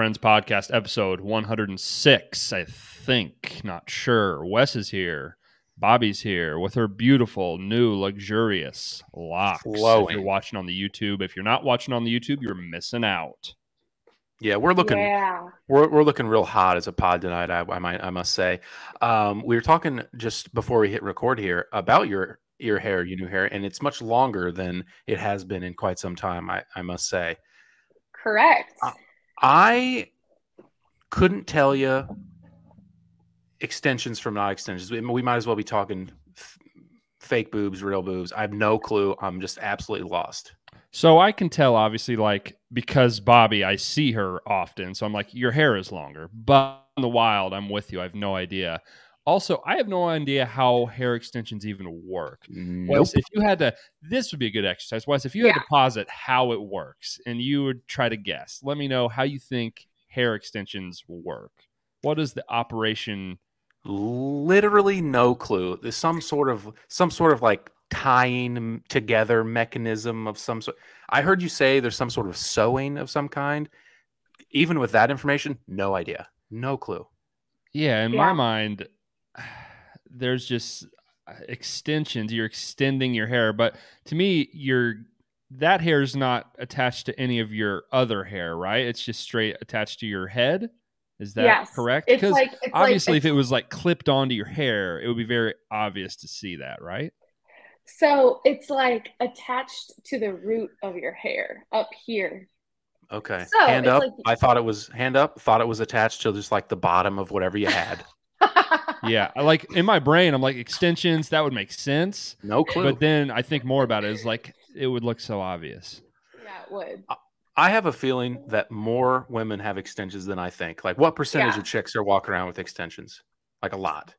Thoughts and Friends podcast, episode 106, I think. Not sure. Wes is here. Bobby's here with her beautiful, new, luxurious locks. Flowing. If you're watching on the YouTube, if you're not watching on the YouTube, you're missing out. Yeah, we're looking Yeah. we're, we're looking real hot as a pod tonight. I, I might I must say. Um, we were talking just before we hit record here about your your hair, your new hair, and it's much longer than it has been in quite some time. I, I must say. Correct. Uh, I couldn't tell you extensions from not extensions. We, might as well be talking f- fake boobs, real boobs. I have no clue. I'm just absolutely lost. So I can tell, obviously, like because Bobby, I see her often. So I'm like, your hair is longer. But in the wild, I'm with you. I have no idea. Also, I have no idea how hair extensions even work. Nope. Wes, if you had to, this would be a good exercise. Wes, if you had Yeah. to posit how it works and you would try to guess, let me know how you think hair extensions will work. What is the operation? literally no clue there's some sort of some sort of like tying together mechanism of some sort i heard you say there's some sort of sewing of some kind even with that information no idea no clue Yeah, in my mind, there's just uh, extensions. You're extending your hair, but to me, your that hair is not attached to any of your other hair, right? It's just straight attached to your head. Is that yes. correct? Because like obviously, like, if it was like clipped onto your hair, it would be very obvious to see that, right? so it's like attached to the root of your hair up here. okay So, hand up like- i thought it was hand up thought it was attached to just like the bottom of whatever you had Yeah, I like in my brain, I'm like extensions. That would make sense, no clue but then I think more about it. Is like it would look so obvious. yeah, it would. i have a feeling that more women have extensions than i think like what percentage Yeah. of chicks are walking around with extensions like a lot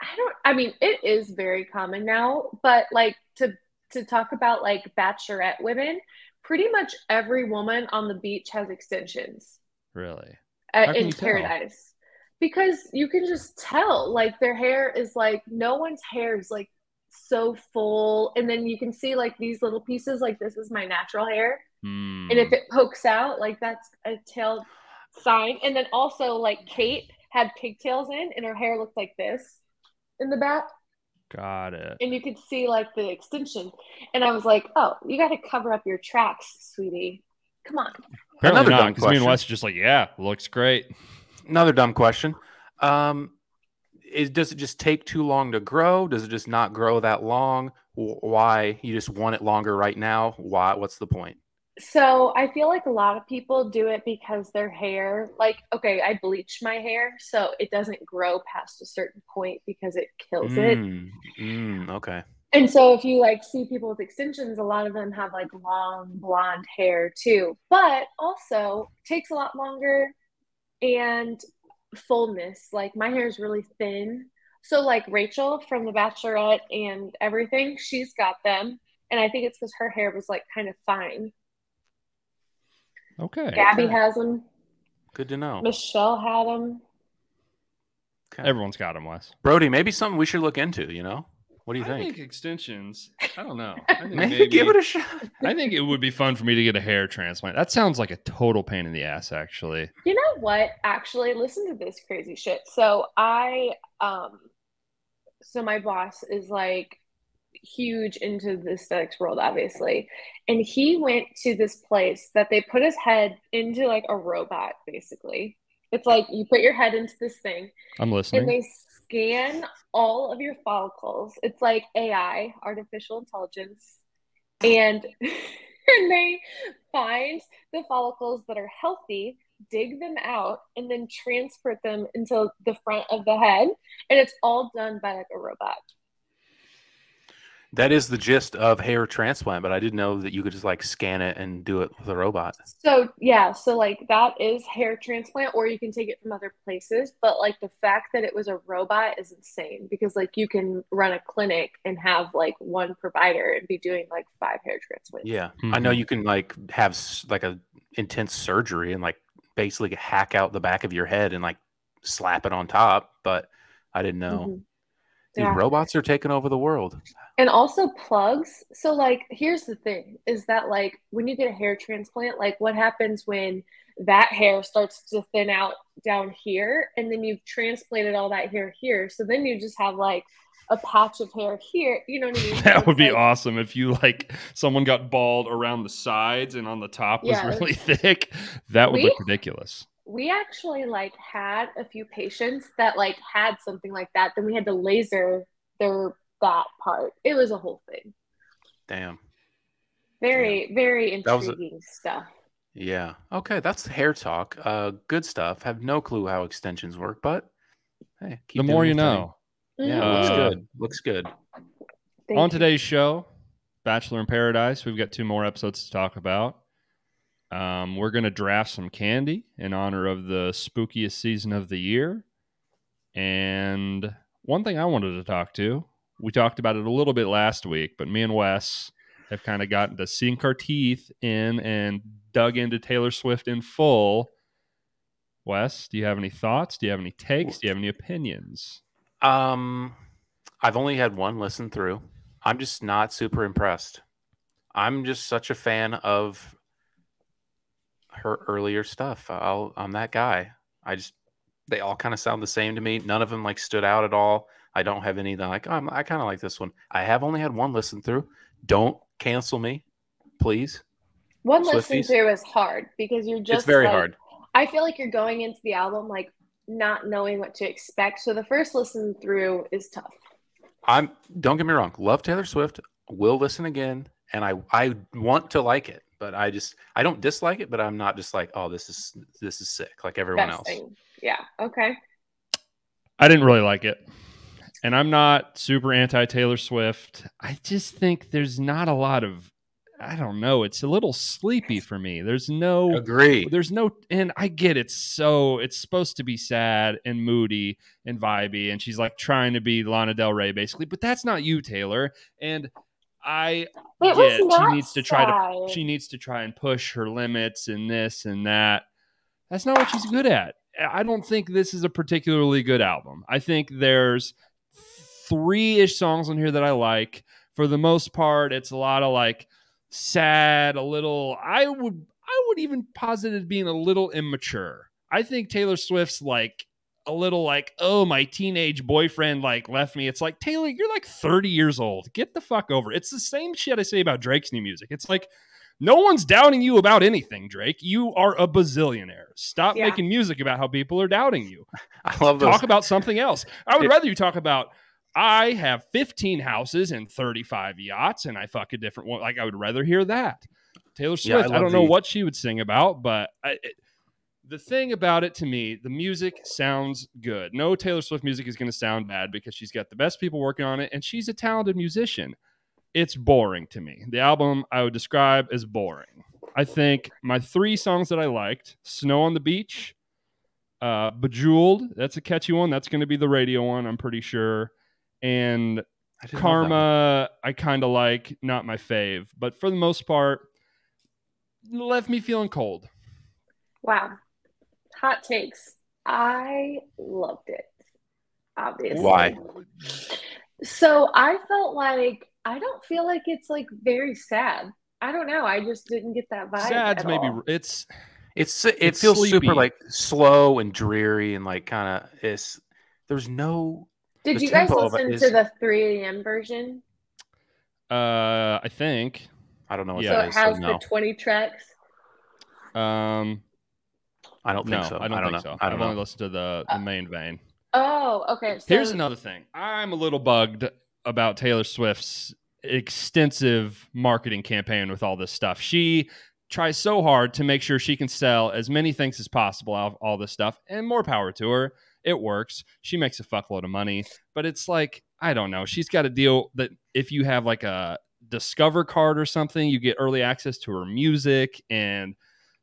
I don't I mean it is very common now, but like to to talk about like bachelorette women, pretty much every woman on the beach has extensions Really? uh, in you tell? paradise. Because you can just tell like their hair is like no one's hair is like so full and then you can see like these little pieces like this is my natural hair Hmm. and if it pokes out like that's a tail sign and then also like Kate had pigtails in and her hair looked like this in the back Got it. and you could see like the extension. And I was like, "Oh, you got to cover up your tracks, sweetie. Come on." Apparently Another not, because me and question. Wes are just like, yeah, looks great. Another dumb question. Um, is does it just take too long to grow? Does it just not grow that long? Why you just want it longer right now? Why? What's the point? So I feel like a lot of people do it because their hair, like, okay, I bleach my hair, so it doesn't grow past a certain point because it kills it. Mm, mm, okay. And so if you like see people with extensions, a lot of them have like long blonde hair too, but also takes a lot longer and fullness. Like my hair is really thin. So like Rachel from The Bachelorette and everything, she's got them. And I think it's because her hair was like kind of fine. Okay. Gabby Okay. has them. Good to know. Michelle had them. Okay. Everyone's got them, Wes. Brody, maybe something we should look into. You know, what do you I think? think extensions. I don't know. I think maybe, give it a shot. I think it would be fun for me to get a hair transplant. That sounds like a total pain in the ass, actually. You know what? Actually, listen to this crazy shit. So I um so my boss is like huge into the aesthetics world, obviously. And he went to this place that they put his head into like a robot, basically. It's like you put your head into this thing I'm and listening. they scan all of your follicles. It's like AI, artificial intelligence, and and they find the follicles that are healthy, dig them out, and then transport them into the front of the head, and it's all done by like a robot. That is the gist of hair transplant, but I didn't know that you could just like scan it and do it with a robot. So yeah, so like that is hair transplant, or you can take it from other places. But like the fact that it was a robot is insane because like you can run a clinic and have like one provider and be doing like five hair transplants. Yeah, I know Mhm. you can like have like a intense surgery and like basically hack out the back of your head and like slap it on top, but I didn't know. Mhm. Dude, Yeah. robots are taking over the world. And also plugs. So like here's the thing is that like when you get a hair transplant, like what happens when that hair starts to thin out down here and then you've transplanted all that hair here. So then you just have like a patch of hair here. You know what I mean? So That would be like- awesome if you like someone got bald around the sides and on the top was Yeah. really thick. That would We- look ridiculous. We actually like had a few patients that like had something like that. Then we had to laser their that part. It was a whole thing. Damn. Very, very That was a- intriguing stuff. Yeah. Okay, that's hair talk. Uh, good stuff. Have no clue how extensions work, but hey, keep the more you your thing. know. Yeah, Mhm. looks Uh, good. Looks good. Thank On you. today's show, Bachelor in Paradise, we've got two more episodes to talk about. Um, we're going to draft some candy in honor of the spookiest season of the year. And one thing I wanted to talk to, we talked about it a little bit last week, but me and Wes have kind of gotten to sink our teeth in and dug into Taylor Swift in full. Wes, do you have any thoughts? Do you have any takes? Do you have any opinions? Um, I've only had one listen through. I'm just not super impressed. I'm just such a fan of her earlier stuff. Uh, I'll, I'm that guy. I just they all kind of sound the same to me. None of them like stood out at all. I don't have any that like oh, I'm, I kind of like this one. I have only had one listen through. Don't cancel me, please. One listen through is hard because you're just it's very like- hard. I feel like you're going into the album like not knowing what to expect. So the first listen through is tough. I'm don't get me wrong, love Taylor Swift, will listen again, and I I want to like it, but I just I don't dislike it, but I'm not just like, oh, this is this is sick like everyone Best else. thing. Yeah. Okay. I didn't really like it. And I'm not super anti Taylor Swift. I just think there's not a lot of I don't know, it's a little sleepy for me. There's no Agree. there's no and I get it's so it's supposed to be sad and moody and vibey and she's like trying to be Lana Del Rey basically, but that's not you, Taylor. And I It get she needs to try to she needs to try and push her limits and this and that. That's not what she's good at. I don't think this is a particularly good album. I think there's three ish songs on here that I like. For the most part, it's a lot of like sad, a little. I would I would even posit it being a little immature. I think Taylor Swift's like a little like, oh, my teenage boyfriend like left me. It's like Taylor, you're like 30 years old. Get the fuck over. it. It's the same shit I say about Drake's new music. It's like no one's doubting you about anything, Drake. You are a bazillionaire. Stop Yeah. making music about how people are doubting you. I love those. Talk about something else. I would rather you talk about I have 15 houses and 35 yachts and I fuck a different one. Like I would rather hear that. Taylor Yeah, I Swift, I, don't know what she would sing about, but I, it, the thing about it to me, the music sounds good. No Taylor Swift music is going to sound bad because she's got the best people working on it and she's a talented musician. It's boring to me. The album I would describe as boring. I think my three songs that I liked Snow on the Beach, uh, Bejeweled, that's a catchy one. That's going to be the radio one, I'm pretty sure. And I didn't love that one. Karma, I kind of like, not my fave, but for the most part, left me feeling cold. Wow. Hot takes. I loved it. Obviously. Why? So I felt like I don't feel like it's like very sad. I don't know. I just didn't get that vibe. Sad's at maybe all. it's It's it It's feels sleepy. super like slow and dreary and like kind of it's there's no Did the you guys tempo of it listen is- to the 3 a.m. version? uh I think I don't know what Yeah. so that it is. has so the no, 20 tracks. um I don't no, think so. I don't think know. so. I I've don't only know. listened to the the uh, main vein. Oh, okay. So Here's another thing. I'm a little bugged about Taylor Swift's extensive marketing campaign with all this stuff. She tries so hard to make sure she can sell as many things as possible out of all this stuff, and more power to her. It works. She makes a fuckload of money, but it's like, I don't know. She's got a deal that if you have like a Discover card or something, you get early access to her music and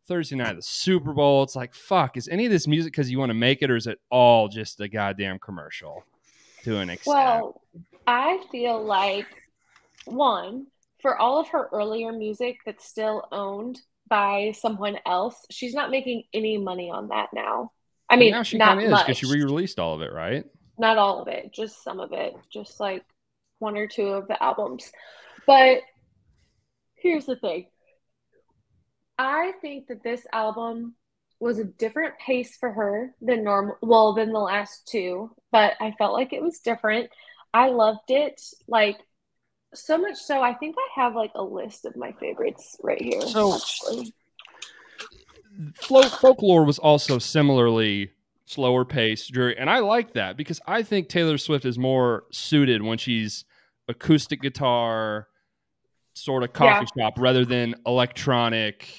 Thursday night, the Super Bowl. It's like, fuck, is any of this music because you want to make it, or is it all just a goddamn commercial to an extent? Well, I feel like one, for all of her earlier music that's still owned by someone else, she's not making any money on that now. I mean, now she not kind of is because she re-released all of it, right? Not all of it, just some of it, just like one or two of the albums. But here's the thing I think that this album was a different pace for her than normal, well, than the last two, but I felt like it was different. I loved it. Like, so much so, I think I have like a list of my favorites right here. So- actually. Folk, folklore was also similarly slower paced, and I like that because I think Taylor Swift is more suited when she's acoustic guitar, sort of coffee shop, rather than electronic.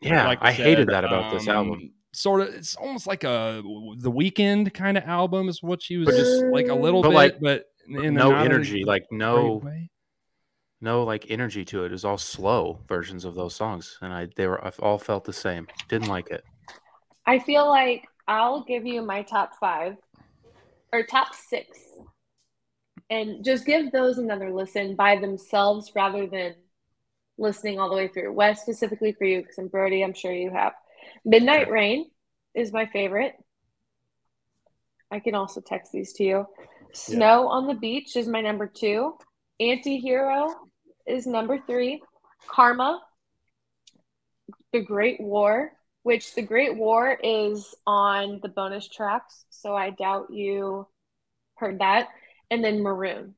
Yeah, like I said, hated that about this um, album. Sort of, it's almost like a The Weeknd kind of album is what she was but just like a little But, bit, like, but in no not a energy, like no no like energy to it. It was all slow versions of those songs, and I they were I all felt the same. Didn't like it. I feel like I'll give you my top five or top six and just give those another listen by themselves rather than listening all the way through. Wes, specifically for you, because I'm Brody, I'm sure you have. Midnight Rain is my favorite. I can also text these to you. Snow on the Beach is my number two. Anti Hero is number three. Karma, The Great War, which The Great War is on the bonus tracks, so I doubt you heard that. And then Maroon.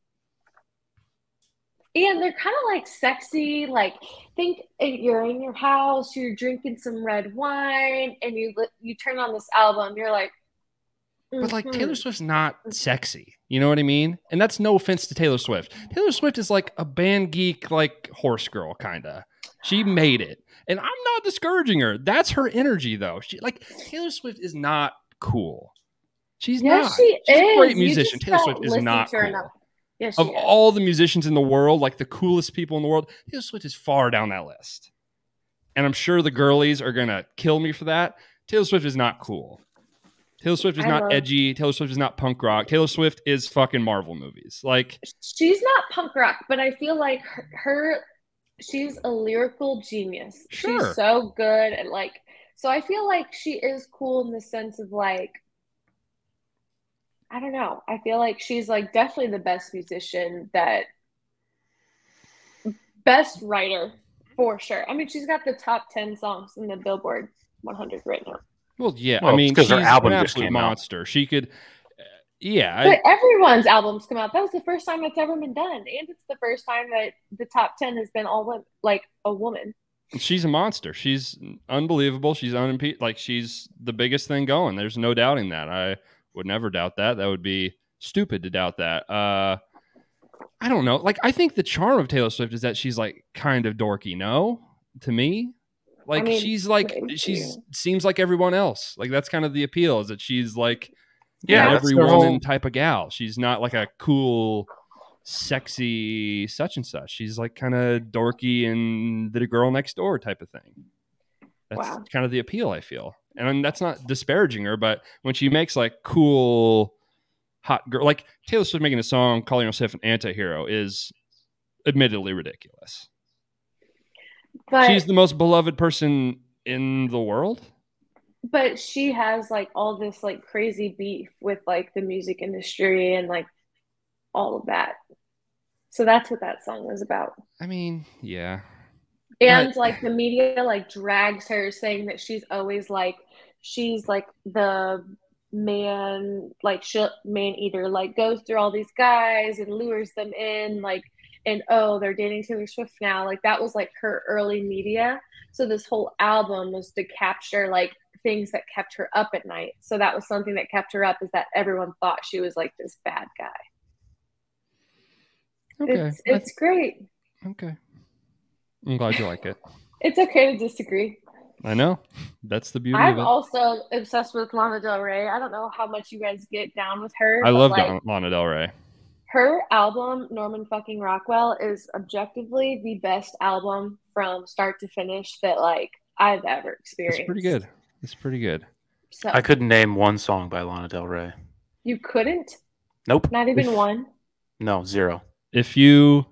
And they're kind of like sexy, like think you're in your house, you're drinking some red wine, and you you turn on this album, you're like, But like mhm. Taylor Swift's not sexy. You know what I mean? And that's no offense to Taylor Swift. Taylor Swift is like a band geek, like horse girl, kinda. She made it. And I'm not discouraging her. That's her energy though. She like Taylor Swift is not cool. She's Yes, not. she She's is. a great musician. Taylor Swift is not cool. Yes, Of is. all the musicians in the world, like the coolest people in the world, Taylor Swift is far down that list. And I'm sure the girlies are gonna kill me for that. Taylor Swift is not cool. Taylor Swift is I not love- edgy. Taylor Swift is not punk rock. Taylor Swift is fucking Marvel movies. Like, she's not punk rock, but I feel like her, her she's a lyrical genius. Sure. She's so good at like so I feel like she is cool in the sense of like I don't know. I feel like she's like definitely the best musician that best writer for sure. I mean, she's got the top 10 songs in the Billboard 100 right now. well, yeah. Well, I mean, because her album an just absolute came out. monster. She could, uh, yeah. I- everyone's albums come out. That was the first time it's ever been done, and it's the first time that the top ten has been all women, like a woman. she's a monster. She's unbelievable. She's unimpeded. Like she's the biggest thing going. There's no doubting that. I would never doubt that. That would be stupid to doubt that. Uh, I don't know. Like I think the charm of Taylor Swift is that she's like kind of dorky. No, to me, like mean, she's like maybe. she's seems like everyone else. Like that's kind of the appeal is that she's like Yeah, an every woman whole- type of gal. She's not like a cool, sexy such and such. She's like kind of dorky and the girl next door type of thing. That's Wow. kind of the appeal I feel, and that's not disparaging her, but when she makes like cool, hot girl, like Taylor Swift making a song calling herself an anti-hero is admittedly ridiculous. But She's the most beloved person in the world. but she has like all this like crazy beef with like the music industry and like all of that. So that's what that song was about. I mean, yeah, And But- like the media like drags her saying that she's always like she's like the man like she man eater like goes through all these guys and lures them in like and oh they're dating Taylor Swift now. Like that was like her early media. So this whole album was to capture like things that kept her up at night. So that was something that kept her up is that everyone thought she was like this bad guy. Okay, it's it's great. Okay. I'm glad you like it. it's okay to disagree I know. That's the beauty I'm of it. also obsessed with Lana Del Rey. I don't know how much you guys get down with her. I love like, Lana Del Rey. her album, Norman fucking Rockwell, is objectively the best album from start to finish that like I've ever experienced. It's pretty good. It's pretty good. So I couldn't name one song by Lana Del Rey. you couldn't? Nope. Not even If- one? No, zero. If you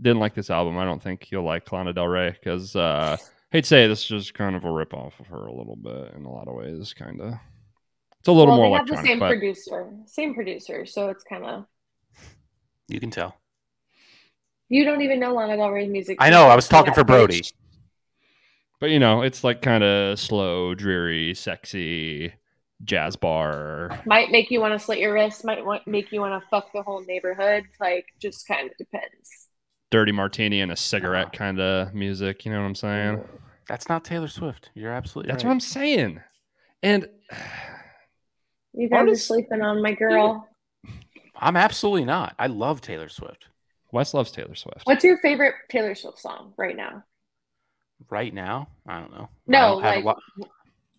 didn't like this album, I don't think you'll like Lana Del Rey because uh, hate to say this is just kind of a rip off of her a little bit in a lot of ways. Kind of. It's It's a little well, more they have the same but producer, same producer, so it's kind of. You can tell. You don't even know Lana Del Rey's music. I know. I was talking that for Brody. bitch- but you know, it's like kind of slow, dreary, sexy, jazz bar. Might make you want to slit your wrist. Might want, make you want to fuck the whole neighborhood. Like, just kind of depends. Dirty martini and a cigarette kind of music. You know what I'm saying? That's not Taylor Swift. You're absolutely That's right. what I'm saying. And You guys Artists- are sleeping on my girl. I'm absolutely not. I love Taylor Swift. Wes loves Taylor Swift. What's your favorite Taylor Swift song right now? Right now, I don't know. No, don't like, lot-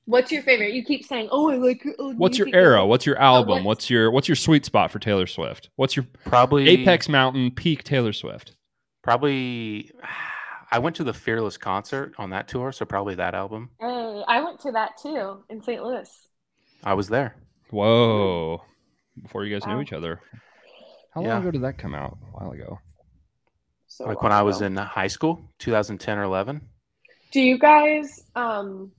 what's your favorite? You keep saying, "Oh, I like." Oh, What's your music." era? What's your album? what's- What's your what's your sweet spot for Taylor Swift? What's your probably apex mountain peak Taylor Swift? Probably, I went to the Fearless concert on that tour, so probably that album. Hey, I went to that too in St. Louis. I was there. Whoa! Before you guys knew each other, how Yeah. long ago did that come out? A while ago. So like when long I was in high school, 2010 or 11. Do you guys um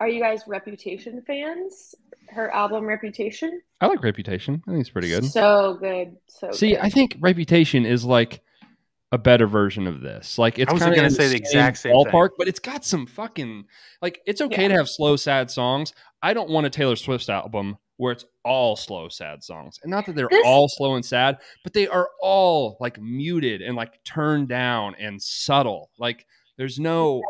are you guys Reputation fans? Her album Reputation? I like Reputation. I think it's pretty good. So good. So See, good. I think Reputation is like a better version of this. Like it's I was gonna say the exact same thing. ballpark, but it's got some fucking like it's okay Yeah. to have slow, sad songs. I don't want a Taylor Swift album where it's all slow, sad songs. And not that they're This- all slow and sad, but they are all like muted and like turned down and subtle. Like there's no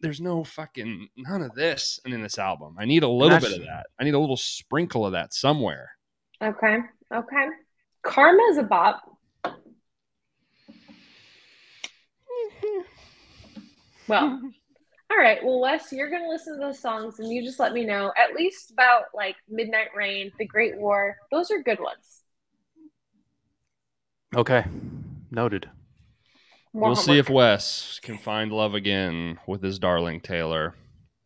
there's no fucking none of this in this album. I need a little bit of that. I need a little sprinkle of that somewhere. Okay. Okay. Karma is a bop. Well, all right. Well, Wes, you're gonna listen to those songs and you just let me know at least about like Midnight Rain, The Great War. Those are good ones. Okay, noted. More we'll see if. Wes can find love again with his darling Taylor.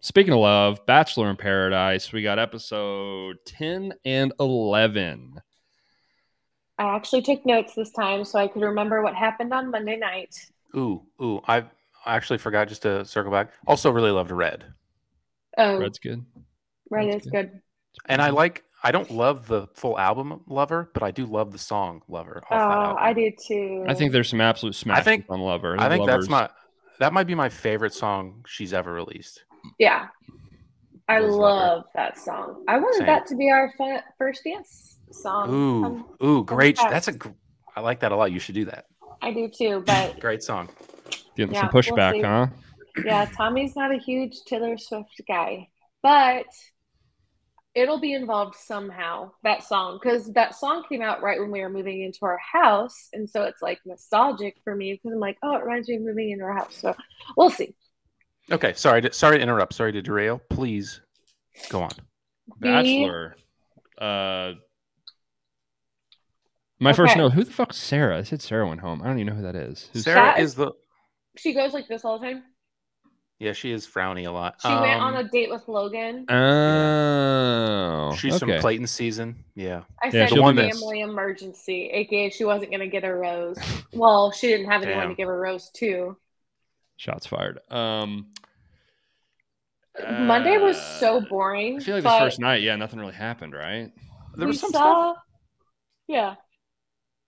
Speaking of love, Bachelor in Paradise, we got episode 10 and 11. I actually took notes this time so I could remember what happened on Monday night. Ooh, ooh. I I actually forgot just to circle back. Also, really loved Red, Oh, Red's good. Red Red's is good. and I like. I don't love the full album Lover, but I do love the song Lover off Oh, that album. I do too. I think there's some absolute smash I think- on Lover. I think that's my that might be my favorite song she's ever released. Yeah. I Those love that song. I wanted Same. that to be our f- first dance song. Ooh, Um, ooh, great. That's a I like that a lot. You should do that. I do too, but Great song. Getting Yeah, some we'll pushback, huh? yeah, Tommy's not a huge Taylor Swift guy, but it'll be involved somehow, that song, because that song came out right when we were moving into our house. And so it's like nostalgic for me because I'm like, oh, it reminds me of moving into our house. So we'll see. Okay, sorry. To, sorry to interrupt. Sorry to derail. Please go on. B- Bachelor. Uh, my first note, who the fuck's Sarah? I said Sarah went home. I don't even know who that is. Who's Sarah That is is- the. She goes like this all the time. Yeah, she is frowny a lot. She went on Um, a date with Logan. Oh. She's okay. from Clayton season. Yeah. I Yeah, said she'll be family emergency, aka she wasn't going to get a rose. Well, she didn't have anyone Damn. to give a rose to. Shots fired. Um, Monday was so uh, boring. I feel like but the first night, yeah, nothing really happened, right? There we was some saw, stuff. Yeah,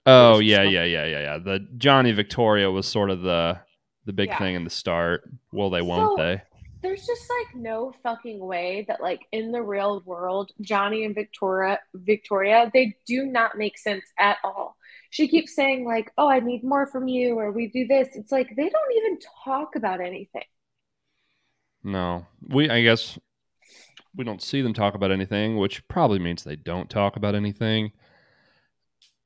Oh yeah, some- yeah, yeah, yeah, yeah. The Johnny Victoria was sort of the the big Yeah. thing in the start. Will they? Won't So- they? there's just like no fucking way that like in the real world, Johnny and Victoria, Victoria, they do not make sense at all. She keeps saying like, "Oh, I need more from you," or "We do this." It's like they don't even talk about anything. No, we. I guess we don't see them talk about anything, which probably means they don't talk about anything.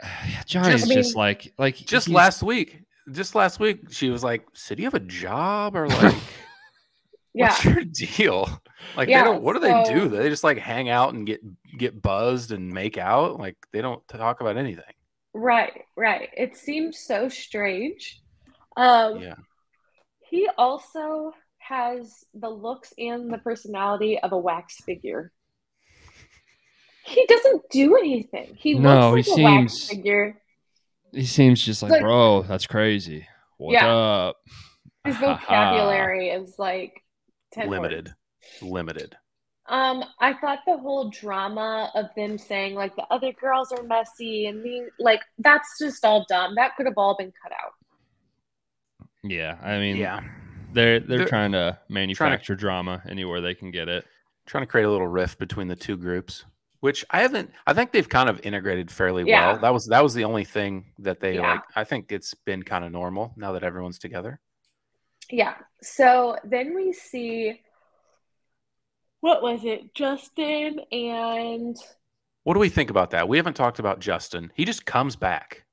Yeah, Johnny's Just- I just like like Just last week. Just last week, she was like, "So do you have a job or like, Yeah, what's your deal? Like, Yeah, they don't. What do so- they do? They just like hang out and get get buzzed and make out. Like, they don't talk about anything. right, right. It seems so strange. Um, Yeah. He also has the looks and the personality of a wax figure. He doesn't do anything. He No, looks like he a wax figure. He seems just like, Like- bro, that's crazy. What's Yeah. up? His Ha, ha. vocabulary is like 10 words. Limited. Limited. Um, I thought the whole drama of them saying like the other girls are messy and me like that's just all dumb. That could have all been cut out. Yeah, I mean, Yeah. they're they're, They're trying to manufacture drama anywhere they can get it. Trying to create a little rift between the two groups, which I haven't. I think they've kind of integrated fairly Yeah. well. That was that was the only thing that they Yeah. like. I think it's been kind of normal now that everyone's together. Yeah. So then we see what was it? Justin and What do we think about that? We haven't talked about Justin. He just comes back.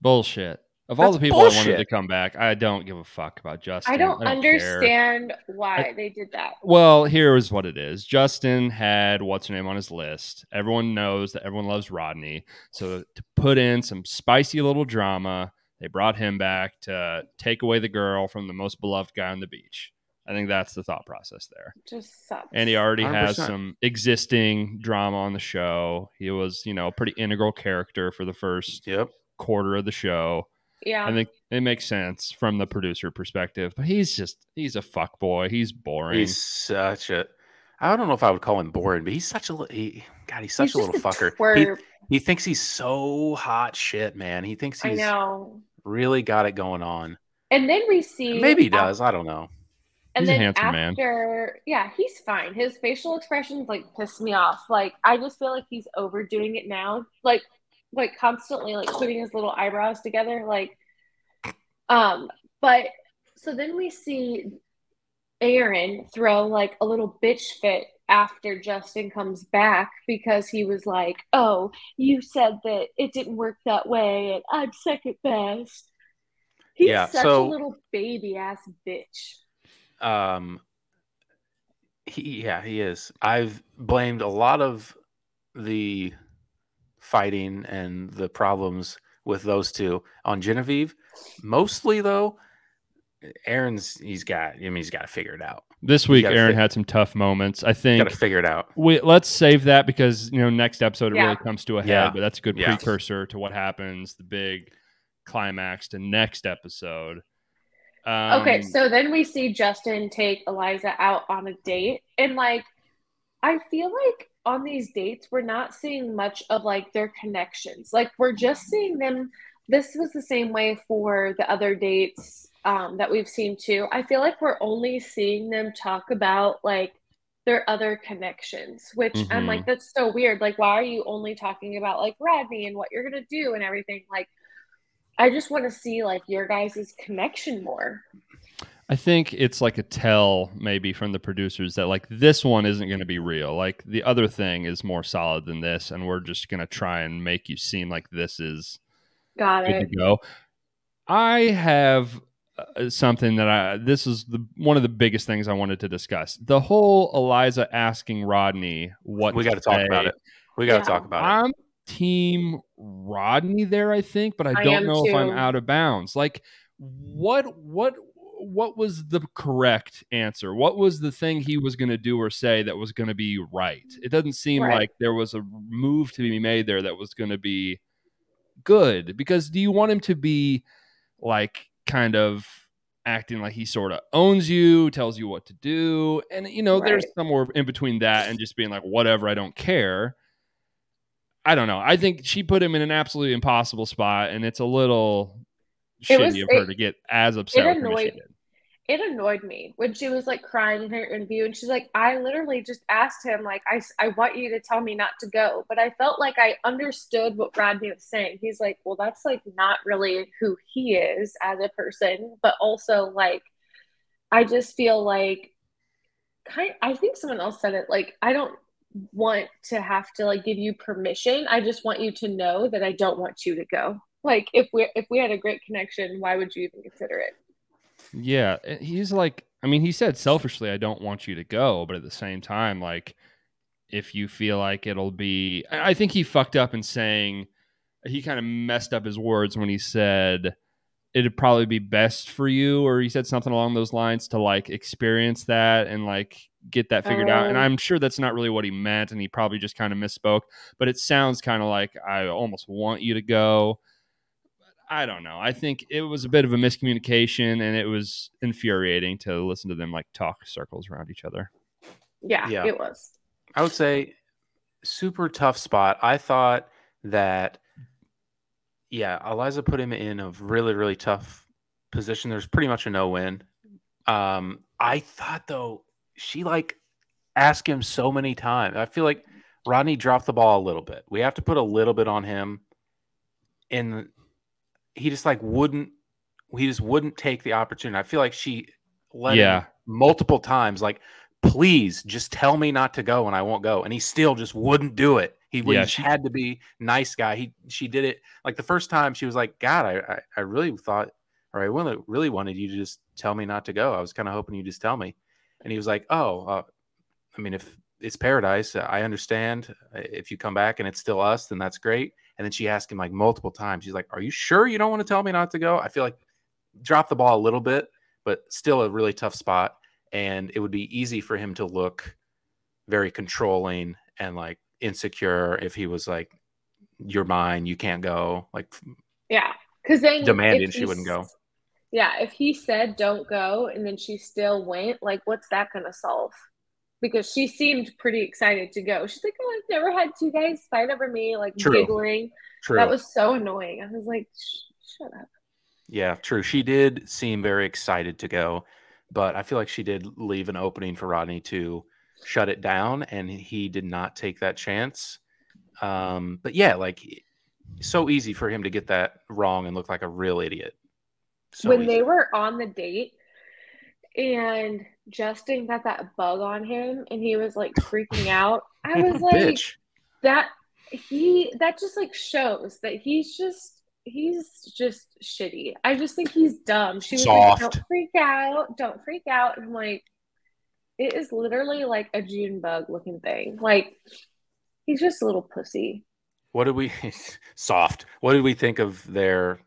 Bullshit. Of all That's the people I wanted to come back, I don't give a fuck about Justin. I don't, care. understand why they did that. Well, here is what it is. Justin had what's her name on his list. Everyone knows that everyone loves Rodney. So to put in some spicy little drama, they brought him back to take away the girl from the most beloved guy on the beach. I think that's the thought process there. Just sucks. And he already has 100%. some existing drama on the show. He was, you know, a pretty integral character for the first Yep. quarter of the show. Yeah. I think it makes sense from the producer perspective, but he's just he's a fuck boy. He's boring. He's such a. I don't know if I would call him boring, but he's such a. li- He, God, he's such He's a little just fucker. He, he thinks he's so hot shit, man. He thinks I he's know. really got it going on. And then we see Maybe he af- does. I don't know. And He's a then handsome man. yeah, he's fine. His facial expressions like piss me off. Like I just feel like he's overdoing it now. Like, like constantly like putting his little eyebrows together. Like, um, but so then we see Aaron throw like a little bitch fit after Justin comes back because he was like, "Oh, you said that it didn't work that way, and I'm second best." He's Yeah, such so- a little baby ass bitch. Um, he, yeah, he is. I've blamed a lot of the fighting and the problems with those two on Genevieve. Mostly though, Aaron's he's got. I mean, he's got to figure it out. this week, Aaron fi- had some tough moments. I think Got think to figure it out. we let's save that because you know next episode it Yeah. really comes to a head. Yeah. But that's a good Yeah. precursor to what happens, the big climax to next episode. Um, Okay, so then we see Justin take Eliza out on a date, and like, I feel like on these dates we're not seeing much of like their connections. Like we're just seeing them. This was the same way for the other dates um, that we've seen too. I feel like we're only seeing them talk about like their other connections, which I'm Mhm. like, that's so weird. Like, why are you only talking about like Rodney and what you're gonna do and everything? Like, I just want to see like your guys' connection more. I think it's like a tell maybe from the producers that like this one isn't going to be real. Like the other thing is more solid than this, and we're just going to try and make you seem like this is Got it. to go. I have uh, something that I this is the one of the biggest things I wanted to discuss. The whole Eliza asking Rodney what We got to talk about it. We got to Yeah. talk about it. I'm team Rodney there, I think, but I I don't am know if I'm out of bounds. Like what what what was the correct answer? What was the thing he was going to do or say that was going to be right? It doesn't seem Right. like there was a move to be made there that was going to be good because do you want him to be like kind of acting like he sort of owns you, tells you what to do, and you know, there's somewhere in between that and just being like whatever, I don't care. I don't know. I think she put him in an absolutely impossible spot, and it's a little It shitty was- of her it- to get as upset with him as she annoyed- did. It annoyed me when she was like crying in her interview, and she's like, "I literally just asked him like, I, I want you to tell me not to go," but I felt like I understood what Rodney was saying. He's like, "Well, that's like not really who he is as a person, but also like, I just feel like, kind. I think someone else said it like, I don't want to have to like give you permission. I just want you to know that I don't want you to go. Like, if we if we had a great connection, why would you even consider it?" Yeah, he's like, I mean, he said selfishly, I don't want you to go, but at the same time, like, if you feel like it'll be, I think he fucked up in saying he kind of messed up his words when he said it'd probably be best for you, or he said something along those lines to like experience that and like get that figured out. And Oh. I'm sure that's not really what he meant, and he probably just kind of misspoke. But it sounds kind of like I almost want you to go. I don't know. I think it was a bit of a miscommunication and it was infuriating to listen to them like talk circles around each other. Yeah, Yeah. it was. I would say super tough spot. I thought that, yeah, Eliza put him in a really, really tough position. There's pretty much a no win. Um, I thought though she like asked him so many times. I feel like Rodney dropped the ball a little bit. We have to put a little bit on him, and he just like wouldn't. He just wouldn't take the opportunity. I feel like she let him Yeah. multiple times, like, please just tell me not to go and I won't go. And he still just wouldn't do it. He, Yeah, just she- had to be nice guy. He she did it like the first time she was like, God, I I, I really thought or I really really wanted you to just tell me not to go. I was kind of hoping you just tell me. And he was like, Oh, uh, I mean, if it's paradise, I understand. If you come back and it's still us, then that's great. And then she asked him like multiple times. She's like, Are you sure you don't want to tell me not to go? I feel like drop the ball a little bit, but still a really tough spot. And it would be easy for him to look very controlling and like insecure if he was like, You're mine, you can't go. Like, Yeah, because then Demanding she wouldn't go. Yeah, if he said don't go and then she still went, like what's that gonna solve? Because she seemed pretty excited to go. She's like, "Oh, I've never had two guys fight over me," like True. giggling. true. That was so annoying. I was like, "Shut up." Yeah, true. She did seem very excited to go, but I feel like she did leave an opening for Rodney to shut it down, and he did not take that chance. Um, but yeah, like so easy for him to get that wrong and look like a real idiot. So when easy. they were on the date and Justin got that bug on him and he was like freaking out, I was like, bitch. that he that just like shows that he's just he's just shitty. I just think he's dumb. She was Soft. like, "Don't freak out, don't freak out." And I'm like, it is literally like a June bug looking thing. Like he's just a little pussy. What did we soft? What did we think of their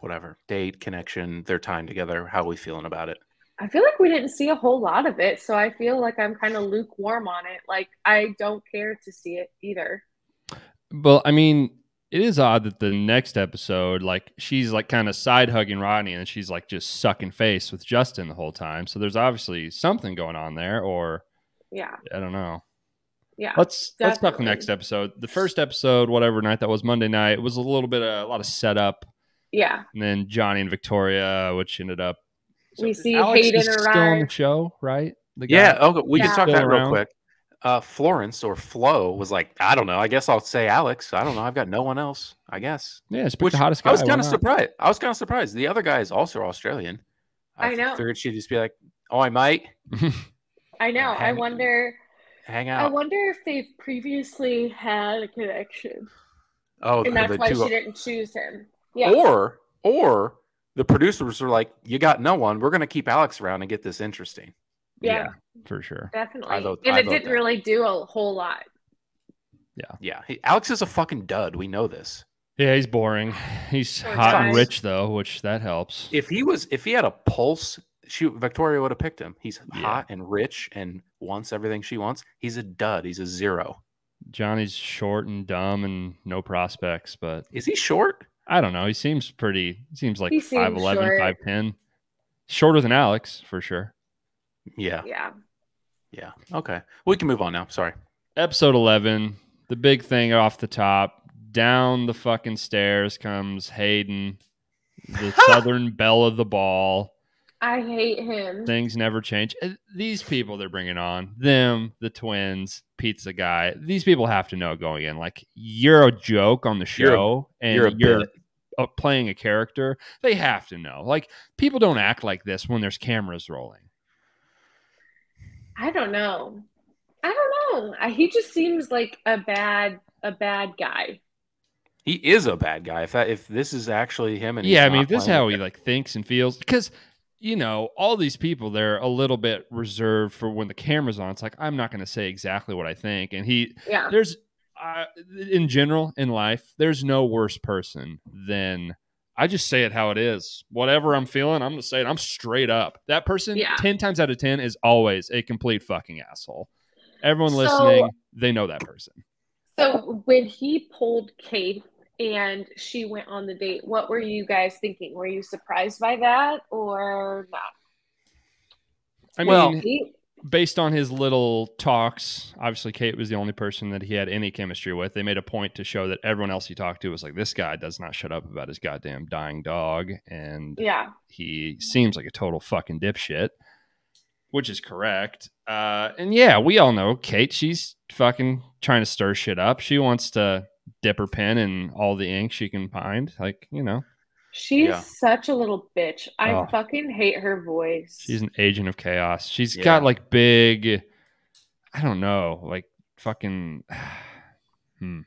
whatever date connection, their time together? How are we feeling about it? I feel like we didn't see a whole lot of it, so I feel like I'm kind of lukewarm on it. Like I don't care to see it either. Well, I mean, it is odd that the next episode, like she's like kind of side hugging Rodney and she's like just sucking face with Justin the whole time. So there's obviously something going on there, or Yeah, I don't know. yeah. Let's let's talk the next episode. The first episode, whatever night that was, Monday night, it was a little bit of a lot of setup, Yeah. and then Johnny and Victoria, which ended up. We is see Alex Hayden is still on the show, right? The Yeah. Okay. We can talk Still that real around? quick. Uh, Florence or Flo was like, I don't know. I guess I'll say Alex. I don't know. I've got no one else. I guess. yeah, it's Which the hottest guy. I was kind of surprised. I was kind of surprised. The other guy is also Australian. I know. Figured she'd just be like, "Oh, I might I know. I wonder. hang out. I wonder if they've previously had a connection, oh, and that's why two- she didn't choose him. Yeah. or or the producers are like, "You got no one. We're gonna keep Alex around and get this interesting." yeah, for sure. definitely. vote- and I it didn't that. really do a whole lot. Yeah, he, Alex is a fucking dud. We know this. Yeah, he's boring. He's Poor hot and rich though, which that helps. If he was, if he had a pulse, shoot, Victoria would have picked him. He's Yeah. hot and rich and wants everything she wants. He's a dud. He's a zero. Johnny's short and dumb and no prospects, but Is he short? I don't know. He seems pretty. He seems like He seems 5'11", short. 5'10". Shorter than Alex for sure. Yeah, Yeah. yeah. Okay, we can move on now. Sorry. Episode eleven, the big thing off the top. Down the fucking stairs comes Hayden, the Southern belle of the ball. I hate him. Things never change. Uh, These people they're bringing on, them, the twins, pizza guy. These people have to know going in. Like you're a joke on the You're a- show, and you're a you're bit. uh, playing a character. They have to know. Like people don't act like this when there's cameras rolling. I don't know. I don't know. I, he just seems like a bad a bad guy. He is a bad guy. If that, if this is actually him, and he's yeah, I mean, not if this is how he like thinks and feels, because you know all these people they're a little bit reserved for when the camera's on. It's like I'm not going to say exactly what I think, and he Yeah. there's uh, in general in life there's no worse person than I just say it how it is. Whatever I'm feeling, I'm going to say it. I'm straight up. That person, Yeah. 10 times out of 10, is always a complete fucking asshole. Everyone So- listening, they know that person. So when he pulled Kate and she went on the date, what were you guys thinking? Were you surprised by that or not? I Well, mean, He, based on his little talks, obviously Kate was the only person that he had any chemistry with. They made a point to show that everyone else he talked to was like, this guy does not shut up about his goddamn dying dog. And Yeah. he seems like a total fucking dipshit, which is correct. Uh, and yeah, we all know Kate. She's fucking trying to stir shit up. She wants to dip her pen in all the ink she can find. Like, you know, She's Yeah. such a little bitch. I Oh. fucking hate her voice. she's an agent of chaos. She's Yeah. got like big, I don't know, like fucking, hmm.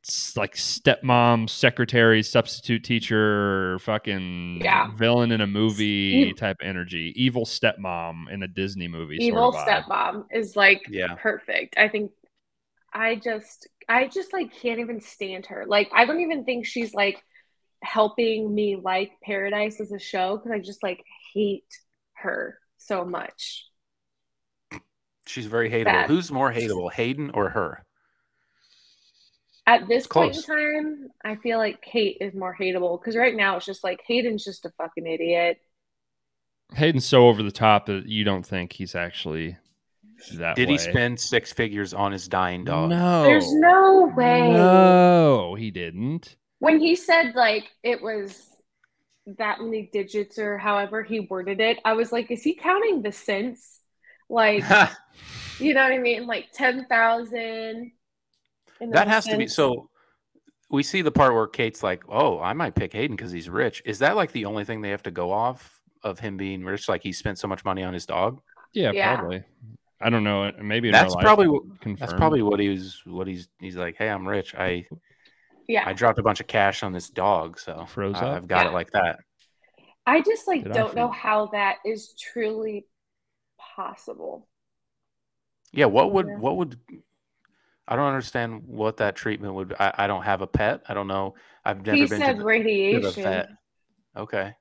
It's like stepmom, secretary, substitute teacher, fucking Yeah. villain in a movie Ev- type energy. Evil stepmom in a Disney movie. evil sort of stepmom is like Yeah. perfect. I think I just I just like can't even stand her. Like I don't even think she's like helping me like Paradise as a show because I just like hate her so much. She's very hateable. Bad. Who's more hateable, Hayden or her? At this point in time, I feel like Kate is more hateable because right now it's just like Hayden's just a fucking idiot. Hayden's so over the top that you don't think he's actually that Did way. he spend six figures on his dying dog? No. There's no way. No, he didn't. When he said like it was that many digits or however he worded it, I was like, is he counting the cents? Like, you know what I mean? Like 10,000. and that then has to be so. We see the part where Kate's like, "Oh, I might pick Hayden because he's rich." Is that like the only thing they have to go off of him being rich? Like he spent so much money on his dog. Yeah, Yeah. probably. I don't know. Maybe in That's real life, probably what- That's probably what he was. What he's he's like. Hey, I'm rich. I Yeah. I dropped a bunch of cash on this dog, so Froze I, I've got Yeah. it like that. I just like Did don't know how that is truly possible. Yeah. What would Yeah. what would I don't understand what that treatment would. I, I don't have a pet. I don't know. I've never he been said to the, to the radiation. vet. Okay.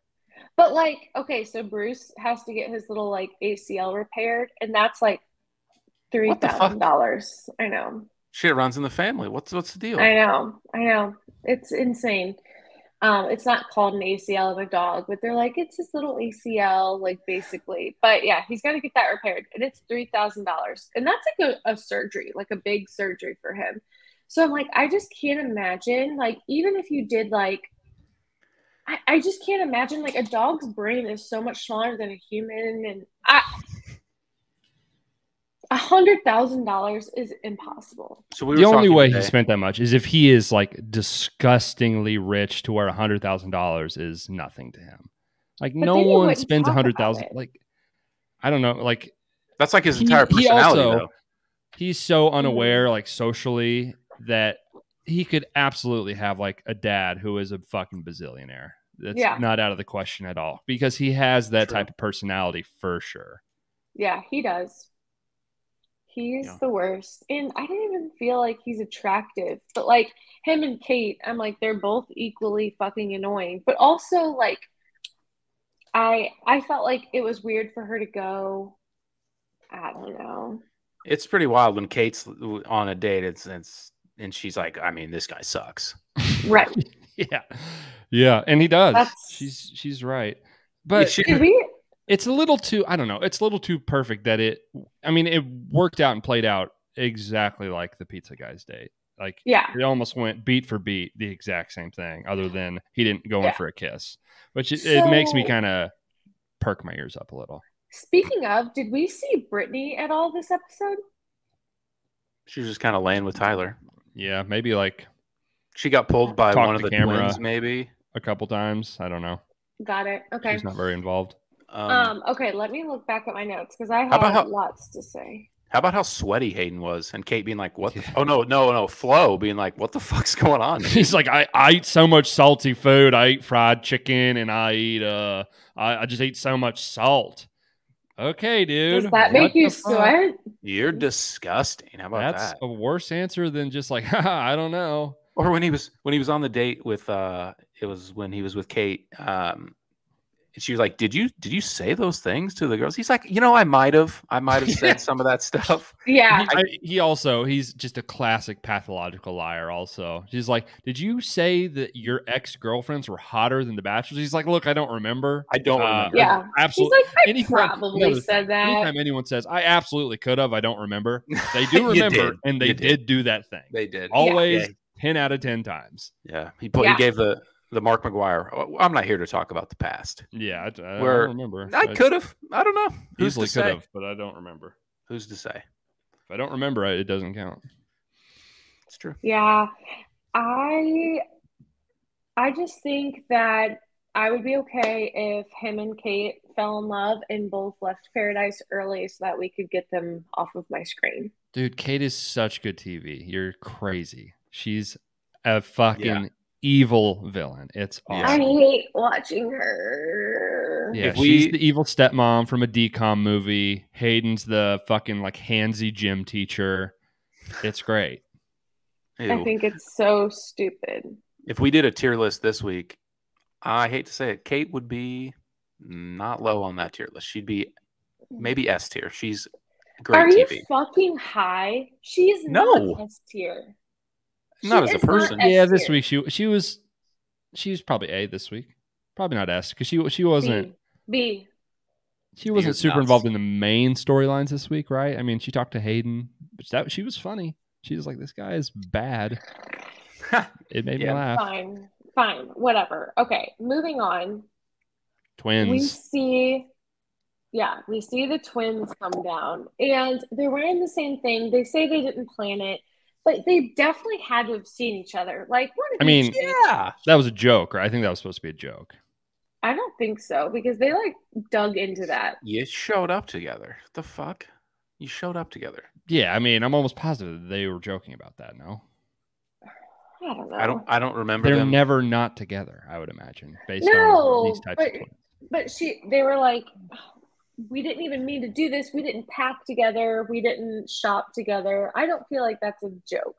But like, okay, so Bruce has to get his little like ACL repaired, and that's like three What the fuck? thousand dollars. I know, Shit runs in the family. What's what's the deal? I know, I know. It's insane. Um, it's not called an ACL of a dog, but they're like it's his little ACL, like basically. But yeah, he's got to get that repaired, and it's three thousand dollars, and that's like a, a surgery, like a big surgery for him. So I'm like, I just can't imagine, like, even if you did like I, I just can't imagine like a dog's brain is so much smaller than a human and I a hundred thousand dollars is impossible. So we the only talking way he spent that much is if he is like disgustingly rich to where a hundred thousand dollars is nothing to him. Like But no one spends a talk hundred about thousand. it. Like I don't know. Like That's like his He- entire he personality, also- though. he's so mm-hmm. unaware, like socially, that he could absolutely have like a dad who is a fucking bazillionaire. That's Yeah. not out of the question at all because he has that True. type of personality for sure. Yeah, he does. He's Yeah. the worst. And I don't even feel like he's attractive. But like him and Kate, I'm like they're both equally fucking annoying. But also like I I felt like it was weird for her to go. I don't know. It's pretty wild when Kate's on a date. It's it's and she's like, I mean, this guy sucks. Right. yeah, yeah, and he does. That's- She's she's right, but she- Did we it's a little too. I don't know. It's a little too perfect that it. I mean, it worked out and played out exactly like the pizza guy's date. Like yeah. it almost went beat for beat the exact same thing, other than he didn't go in for a kiss, which it, it makes me kind of perk my ears up a little. Speaking of, did we see Brittany at all this episode? She was just kind of laying with Tyler. Yeah, maybe like She got pulled by one of the camera. twins, maybe. a couple times. I don't know. Got it. Okay. She's not very involved. Um, Um, okay, let me look back at my notes because I have how- lots to say. how about how sweaty Hayden was, and Kate being like, "What? The oh no, no, no!" Flo being like, "What the fuck's going on?" He's like, I, I eat so much salty food. I eat fried chicken and I eat uh I, I just eat so much salt. Okay, dude. Does that make you sweat? You're disgusting. How about That's that? That's a worse answer than just like, Haha, I don't know. Or when he was when he was on the date with uh, it was when he was with Kate. Um, And she was like, "Did you did you say those things to the girls?" He's like, "You know, I might have. I might have said some of that stuff." Yeah. He, I- he also he's just a classic pathological liar. Also, she's like, "Did you say that your ex girlfriends were hotter than the bachelors?" He's like, "Look, I don't remember. I don't Uh, remember. Yeah. He's absolutely." like, I anytime- probably another said that. Anytime anyone says, "I absolutely could have," I don't remember. They do remember, did. and they did. did. do that thing. They did. Always Yeah. ten out of ten times. Yeah, he put, Yeah. he gave the the Mark McGwire. oh, I'm not here to talk about the past. Yeah, I, I Where- don't remember. I could have. I don't know. Who's easily to could say? have, but I don't remember. Who's to say? If I don't remember, it doesn't count. It's true. Yeah. I I just think that I would be okay if him and Kate fell in love and both left paradise early so that we could get them off of my screen. Dude, Kate is such good TV. You're crazy. She's a fucking evil villain. It's Yeah. I hate watching her. Yeah, If she's we- the evil stepmom from a DCOM movie. Hayden's the fucking like handsy gym teacher. It's great. I think it's so stupid. If we did a tier list this week, I hate to say it, Kate would be not low on that tier list. She'd be maybe S tier. She's great Are you fucking high? She's No. not S tier. Not as a person. Yeah, this week she she was she was probably A this week. Probably not S because she she wasn't B. B. she wasn't super nuts. involved in the main storylines this week, right? I mean, she talked to Hayden, but that she was funny. She was like, "This guy is bad." It made me laugh. Fine. Fine. Whatever. Okay. Moving on. Twins. We see, yeah, we see the twins come down and they're wearing the same thing. They say they didn't plan it, but they definitely had to have seen each other. Like, what? I mean- yeah. That was a joke, right? I think that was supposed to be a joke. I don't think so because they like dug into that. You showed up together. The fuck? You showed up together. Yeah, I mean, I'm almost positive they were joking about that. No, I don't know. I don't I don't remember they're them. never not together. I would imagine based No, on these types but- of twins. But she, they were like, we didn't even mean to do this. We didn't pack together. We didn't shop together. I don't feel like that's a joke.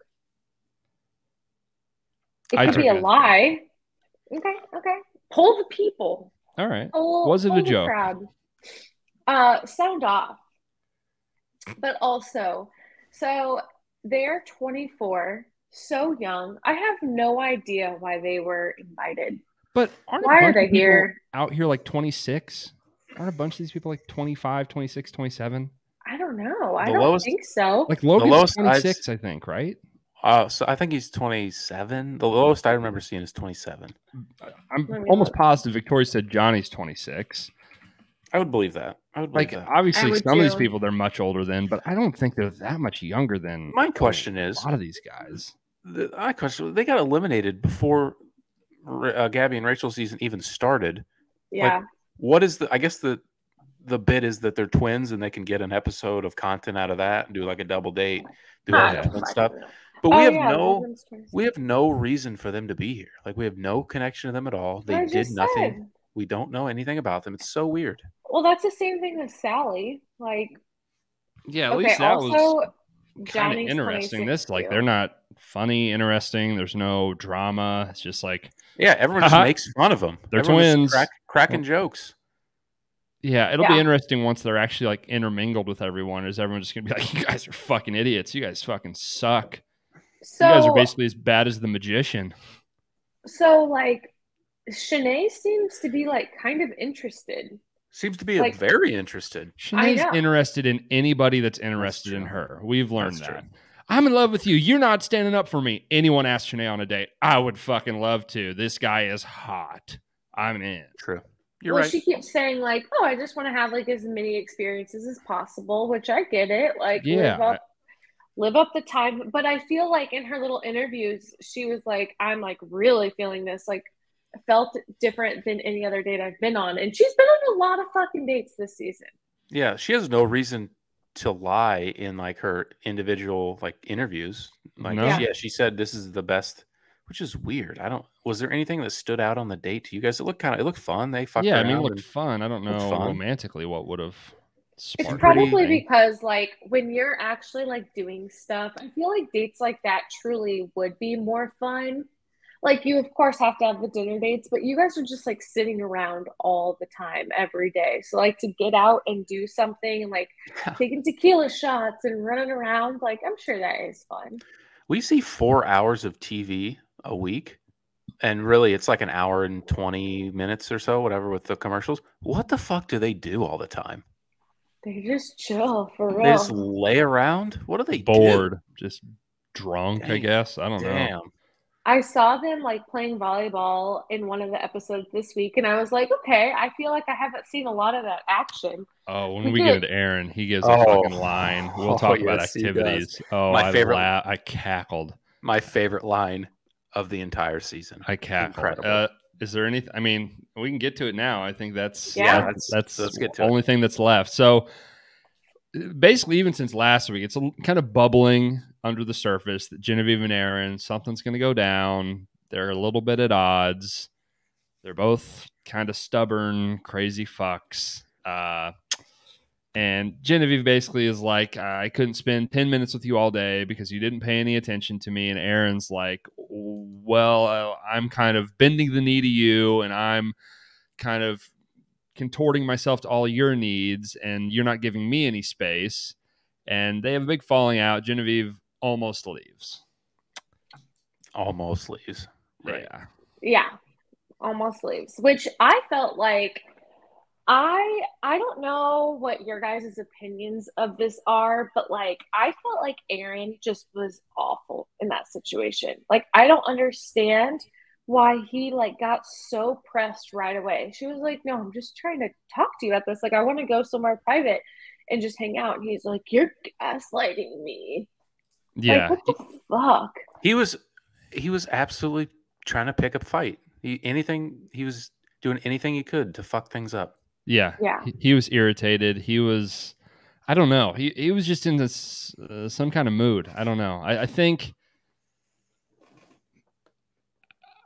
It could be a lie. Okay, okay. Pull the people. All right. Poll, Was it a joke? crowd. Uh, sound off. But also, so they're 24, so young. I have no idea why they were invited. But Why are they here? out here like 26? Aren't a bunch of these people like 25, 26, 27? I don't know. I The don't lowest- think so. Like Logan's lowest I've 26, I think, right? Uh, so I think he's 27. The lowest I remember seeing is 27. I'm almost look. positive Victoria said Johnny's 26. I would believe that. I would believe Like that. obviously would some of these people they're much older than, but I don't think they're that much younger than My question a is, a lot of these guys. the, my question, they got eliminated before uh, Gabby and Rachel season even started. yeah. What is the? I guess the the bit is that they're twins and they can get an episode of content out of that and do like a double date, do all that that's fun stuff. But we Oh, have yeah, no we have no reason for them to be here. Like we have no connection to them at all. They did nothing. said. We don't know anything about them. It's so weird. Well, that's the same thing with Sally. Like, Yeah, at okay, least that also, was kind of interesting. This like too. they're not funny, interesting. There's no drama. It's just like Yeah, everyone just uh-huh. makes fun of them. They're Everyone twins. Crack, cracking jokes. yeah, it'll be interesting once they're actually like intermingled with everyone. Is everyone just gonna be like, you guys are fucking idiots? You guys fucking suck. so, you guys are basically as bad as the magician. so like, Shanae seems to be like kind of interested. Seems to be Like- very interested. Shanae's interested in anybody that's interested in her. We've learned That's that. true. I'm in love with you. You're not standing up for me. Anyone asks Shanae on a date, I would fucking love to. This guy is hot. I'm in. True. You're well, right. she keeps saying like, "Oh, I just want to have like as many experiences as possible," which I get it. Like, Yeah, live up, live up the time. But I feel like in her little interviews, she was like, "I'm like really feeling this. Like, felt different than any other date I've been on." And she's been on a lot of fucking dates this season. Yeah, she has no reason to lie in like her individual like interviews. Like No. yeah, she said this is the best, which is weird. I don't. Was there anything that stood out on the date to you guys? It looked kind of. It looked fun. They fucked yeah, I mean, it looked fun. I don't know fun. romantically what would have It's probably because like when you're actually like doing stuff, I feel like dates like that truly would be more fun. like you of course have to have the dinner dates, but you guys are just like sitting around all the time every day. So like to get out and do something and like taking tequila shots and running around, like I'm sure that is fun. We see four hours of TV a week, and really it's like an hour and 20 minutes or so, whatever, with the commercials. What the fuck do they do all the time? They just chill for real They just lay around? What are they do? Bored, just drunk. I guess I don't know. Damn. I saw them like playing volleyball in one of the episodes this week, and I was like, okay, I feel like I haven't seen a lot of that action. Oh, when We we get to Aaron, he gives a Oh. fucking line. We'll Oh, talk about yes, activities. Oh, My I favorite- la- I cackled. My favorite line of the entire season. I cackled. Incredible. Uh, is there anything? I mean, we can get to it now. I think that's Yeah. let's- that's let's get to the it. only thing that's left. So basically, even since last week, it's a, kind of bubbling under the surface that Genevieve and Aaron, something's going to go down. They're a little bit at odds. They're both kind of stubborn, crazy fucks. Uh, and Genevieve basically is like, I couldn't spend 10 minutes with you all day because you didn't pay any attention to me. And Aaron's like, Well, uh, I'm kind of bending the knee to you and I'm kind of contorting myself to all your needs and you're not giving me any space. And they have a big falling out. Genevieve almost leaves. Almost leaves. Right. Yeah. Yeah, almost leaves. Which I felt like I I don't know what your guys' opinions of this are, but like I felt like Aaron just was awful in that situation. Like I don't understand why he like got so pressed right away. She was like, "No, I'm just trying to talk to you about this. Like I want to go somewhere private and just hang out." And he's like, "You're gaslighting me." Yeah. Like what the fuck? He was he was absolutely trying to pick a fight. He, anything he was doing anything he could to fuck things up. Yeah. Yeah. He, he was irritated. He was, I don't know. He, he was just in this, uh, some kind of mood. I don't know. I, I think,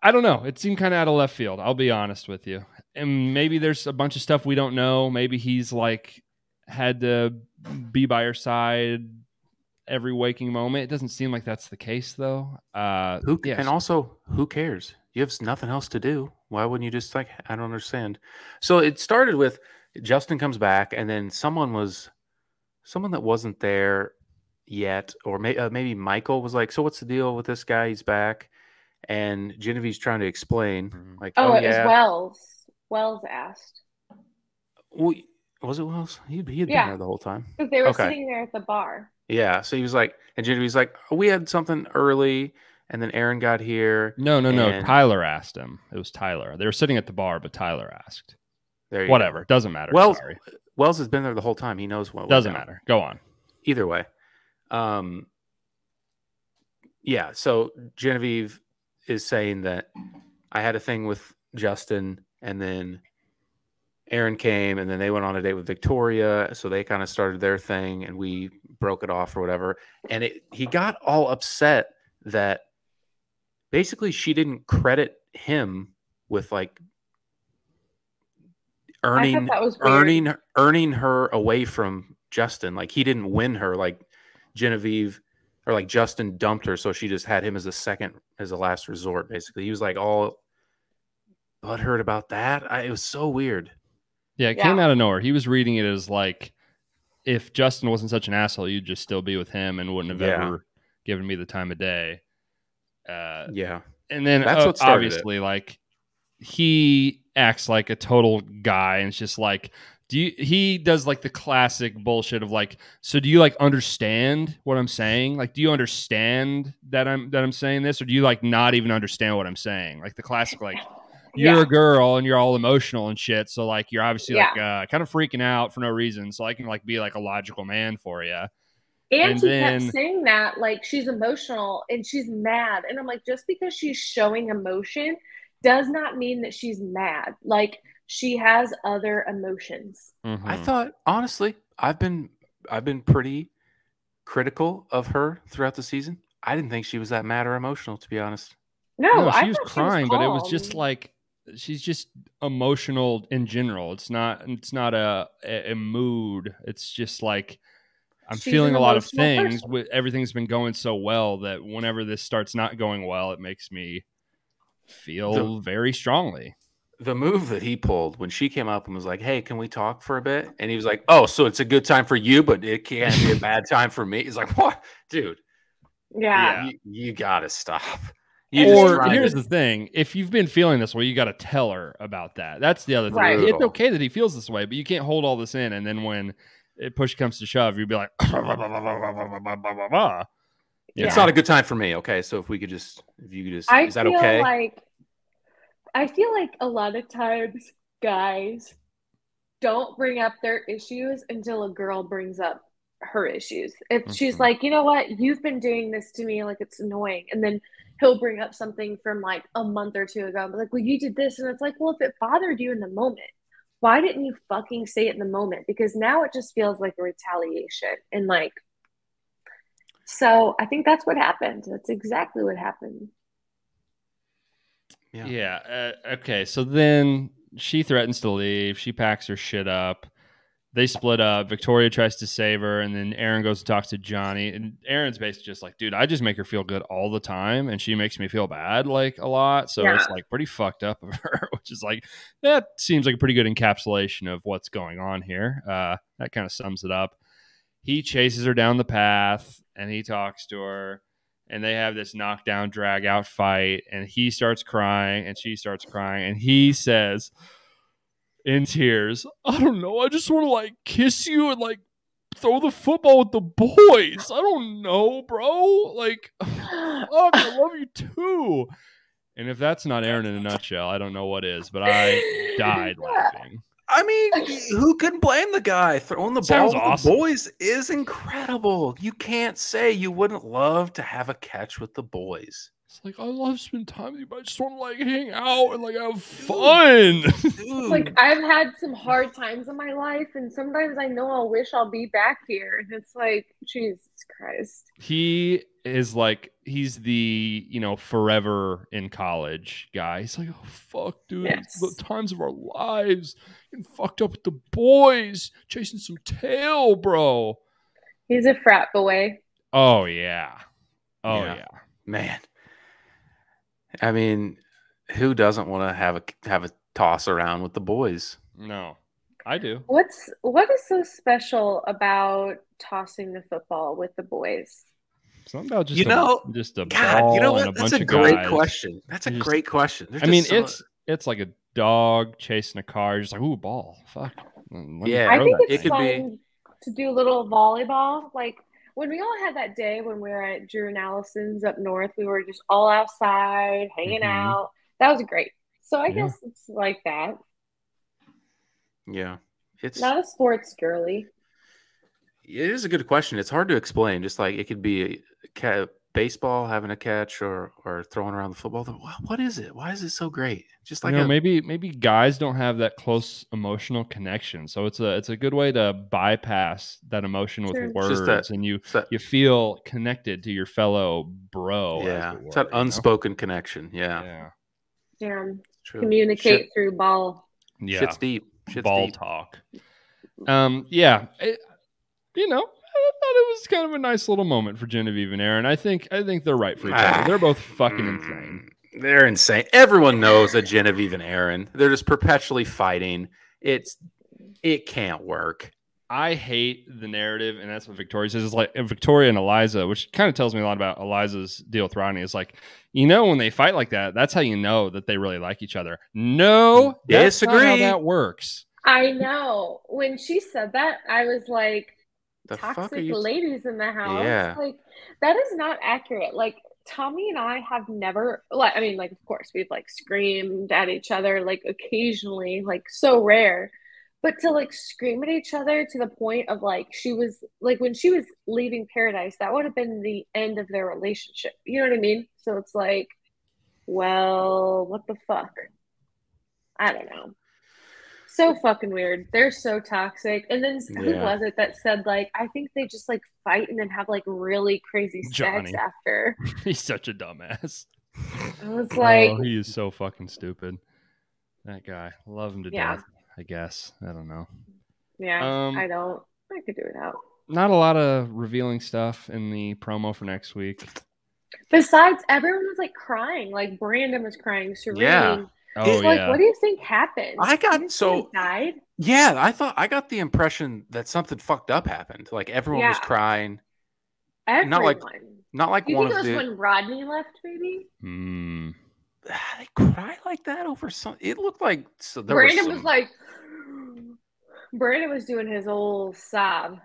I don't know. It seemed kind of out of left field. I'll be honest with you. And maybe there's a bunch of stuff we don't know. Maybe he's like had to be by her side every waking moment. It doesn't seem like that's the case though. Uh, Who yes. and also who cares? You have nothing else to do. Why wouldn't you just like I don't understand. So it started with Justin comes back and then someone was someone that wasn't there yet or may, uh, maybe Michael was like, "So what's the deal with this guy? He's back." And Genevieve's trying to explain Mhm. like, Oh, "Oh, it yeah." was Wells. Wells asked. We- was it Wells? He he had Yeah. been there the whole time. Because they were Okay. sitting there at the bar. Yeah. So he was like, and Genevieve's like, "We had something early, and then Aaron got here." no, no, no. and- Tyler asked him. It was Tyler. They were sitting at the bar, but Tyler asked. There you go. Whatever. Doesn't matter. Wells Sorry. Wells has been there the whole time. He knows what Doesn't matter. Go on. Either way, um, yeah. So Genevieve is saying that I had a thing with Justin, and then Aaron came, and then they went on a date with Victoria. So they kind of started their thing, and we broke it off or whatever. And it, he got all upset that basically she didn't credit him with like earning that was earning earning her away from Justin. Like he didn't win her. Like Genevieve or like Justin dumped her, so she just had him as a second, as a last resort. Basically, he was like all butthurt about that. I, it was so weird. Yeah, it Yeah. came out of nowhere. He was reading it as like, if Justin wasn't such an asshole, you'd just still be with him and wouldn't have Yeah. ever given me the time of day. Uh, Yeah, and then That's uh, what started it. obviously, like, he acts like a total guy, and it's just like, do you? He does like the classic bullshit of like, so do you like understand what I'm saying? Like, do you understand that I'm that I'm saying this, or do you like not even understand what I'm saying? Like the classic like you're Yeah. a girl and you're all emotional and shit. So like you're obviously like uh, kind of freaking out for no reason. So I can like be like a logical man for you. And, And he then- kept saying that like she's emotional and she's mad. And I'm like, just because she's showing emotion does not mean that she's mad. Like she has other emotions. Mm-hmm. I thought honestly, I've been I've been pretty critical of her throughout the season. I didn't think she was that mad or emotional, to be honest. No, no, I she was thought crying, but it was just like she's just emotional in general. It's not it's not a a, a mood. It's just like I'm She's feeling a lot of things. person. With everything's been going so well that whenever this starts not going well, it makes me feel very strongly. the move that he pulled when she came up and was like, "Hey, can we talk for a bit?" And he was like, "Oh, so it's a good time for you, but it can't be a bad time for me." He's like, "What, dude? Yeah. You, you gotta stop." You or trying here's to- the thing: if you've been feeling this way, you got to tell her about that. That's the other thing. Right. It's okay that he feels this way, but you can't hold all this in, and then when it push comes to shove, you'd be like, it's Yeah. not a good time for me. Okay, so if we could just, if you could just, I is that feel okay? like I feel like a lot of times guys don't bring up their issues until a girl brings up her issues. If she's Mhm. like, you know what, you've been doing this to me, like it's annoying, and then he'll bring up something from like a month or two ago, and be like, well, you did this, and it's like, well, if it bothered you in the moment, why didn't you fucking say it in the moment? Because now it just feels like a retaliation, and like. So I think that's what happened. That's exactly what happened. Yeah. Yeah. Uh, okay. So then she threatens to leave. She packs her shit up. They split up. Victoria tries to save her, and then Aaron goes to talk to Johnny. And Aaron's basically just like, dude, I just make her feel good all the time, and she makes me feel bad like a lot. So it's like pretty fucked up of her, which is like that seems like a pretty good encapsulation of what's going on here. Uh, that kind of sums it up. He chases her down the path, and he talks to her and they have this knockdown drag out fight and he starts crying and she starts crying and he says in tears. I don't know. I just want to like kiss you and like throw the football with the boys. I don't know bro. Like fuck i love you too. And if that's not aaron in a nutshell i don't know what is but i died laughing. I mean, who can blame the guy? Throwing the Sounds ball with awesome. the boys is incredible. You can't say you wouldn't love to have a catch with the boys. It's like i love spending time with you but i just want to like hang out and like have fun like I've had some hard times in my life, and sometimes I know I'll wish I'll be back here, and it's like Jesus Christ. he is like he's the you know forever in college guy he's like oh fuck dude Yes. the times of our lives getting fucked up with the boys chasing some tail bro He's a frat boy. oh yeah oh Yeah. yeah, man. I mean, who doesn't want to have a have a toss around with the boys? no i do What's what is so special about tossing the football with the boys? something about just You a, know, just a God, you know ball and what? a That's bunch a of great guys. question. That's a Just- great question. There's i mean just so- it's it's like a dog chasing a car just like ooh ball fuck Let Yeah, I think that it's It could be- fun to do a little volleyball. Like when we all had that day when we were at Drew and Allison's up north, we were just all outside hanging Mhm. out. That was great. So I Yeah. guess it's like that. yeah, it's Not a sports girly. It is a good question. It's hard to explain. Just like it could be a baseball having a catch or or throwing around the football. Wha- What is it? Why is it so great? Just like you know, a, maybe maybe guys don't have that close emotional connection, so it's a it's a good way to bypass that emotion with Sure. It's words, that- and you that- you feel connected to your fellow bro. as yeah, it it's were, that you know? unspoken connection. Yeah, Yeah, Yeah. Communicate Shit, through ball. yeah. Shit's deep. Shit's Ball deep. talk. Um, yeah, it- you know, I thought it was kind of a nice little moment for Genevieve and Aaron. I think I think they're right for each other. They're both fucking insane. Mm, They're insane. Everyone knows that Genevieve and Aaron. They're just perpetually fighting. It's it can't work. I hate the narrative, and that's what Victoria says. It's like Victoria and Eliza, which kind of tells me a lot about Eliza's deal with Rodney. Is like, you know, when they fight like that, that's how you know that they really like each other. No, that's not how Disagree. that works. I know. When she said that, I was like, The fuck are toxic you? ladies in the house. Yeah. Like that is not accurate. Like Tommy and I have never like I mean like of course we've like screamed at each other like occasionally like so rare but to like scream at each other to the point of like she was like when she was leaving paradise that would have been the end of their relationship you know what i mean so it's like well what the fuck i don't know so fucking weird they're so toxic and then who Yeah. was it that said like i think they just like fight and then have like really crazy sex after He's such a dumbass. i was like oh, he is so fucking stupid. That guy, love him to Yeah. death. I guess I don't know. yeah Um, i don't i could do it out Not a lot of revealing stuff in the promo for next week. Besides, everyone was like crying. Like Brandon was crying. Serene. Yeah. Oh It's like, what do you think happened? I got- you so- died. Yeah, I thought I got the impression that something fucked up happened. Like everyone was Yeah. crying. Everyone. Not like Not like you one think it of was the. when Rodney left, maybe? Hmm. they cry like that over some. It looked like so there was, Brandon was, some- like, Brandon was doing his old sob.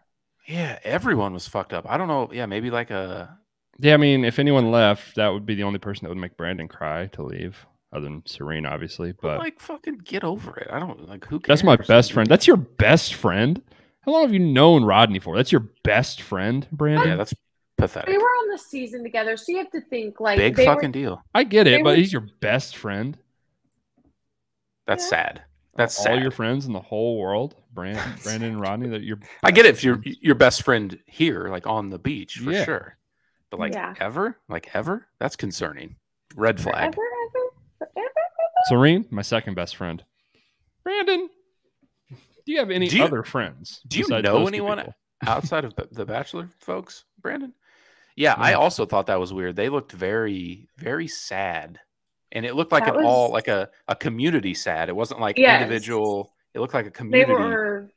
Yeah, everyone was fucked up. I don't know. Yeah, maybe like a. Yeah, I mean, if anyone left, that would be the only person that would make Brandon cry to leave, other than Serene, obviously. But But like, fucking get over it. I don't like who. Cares? that's my best friend. That's your best friend. How long have you known Rodney for? That's your best friend, Brandon. yeah, that's pathetic. They were on the season together, so you have to think like Big they fucking were, deal. I get it, but were- he's your best friend. That's Yeah. sad. That's all sad. your friends in the whole world, Brandon, Brandon and Rodney. That you're. I get it if you're your best friend here, like on the beach, for Yeah. sure. But like Yeah. ever, like ever, that's concerning. Red flag. Ever, ever, ever? Serene, my second best friend. Brandon, do you have any you- other friends? do you know anyone outside of the- the Bachelor folks, Brandon? Yeah, I also thought that was weird. They looked very, very sad, and it looked like That an all like a a community sad. It wasn't like Yes. individual. It looked like a They community. were,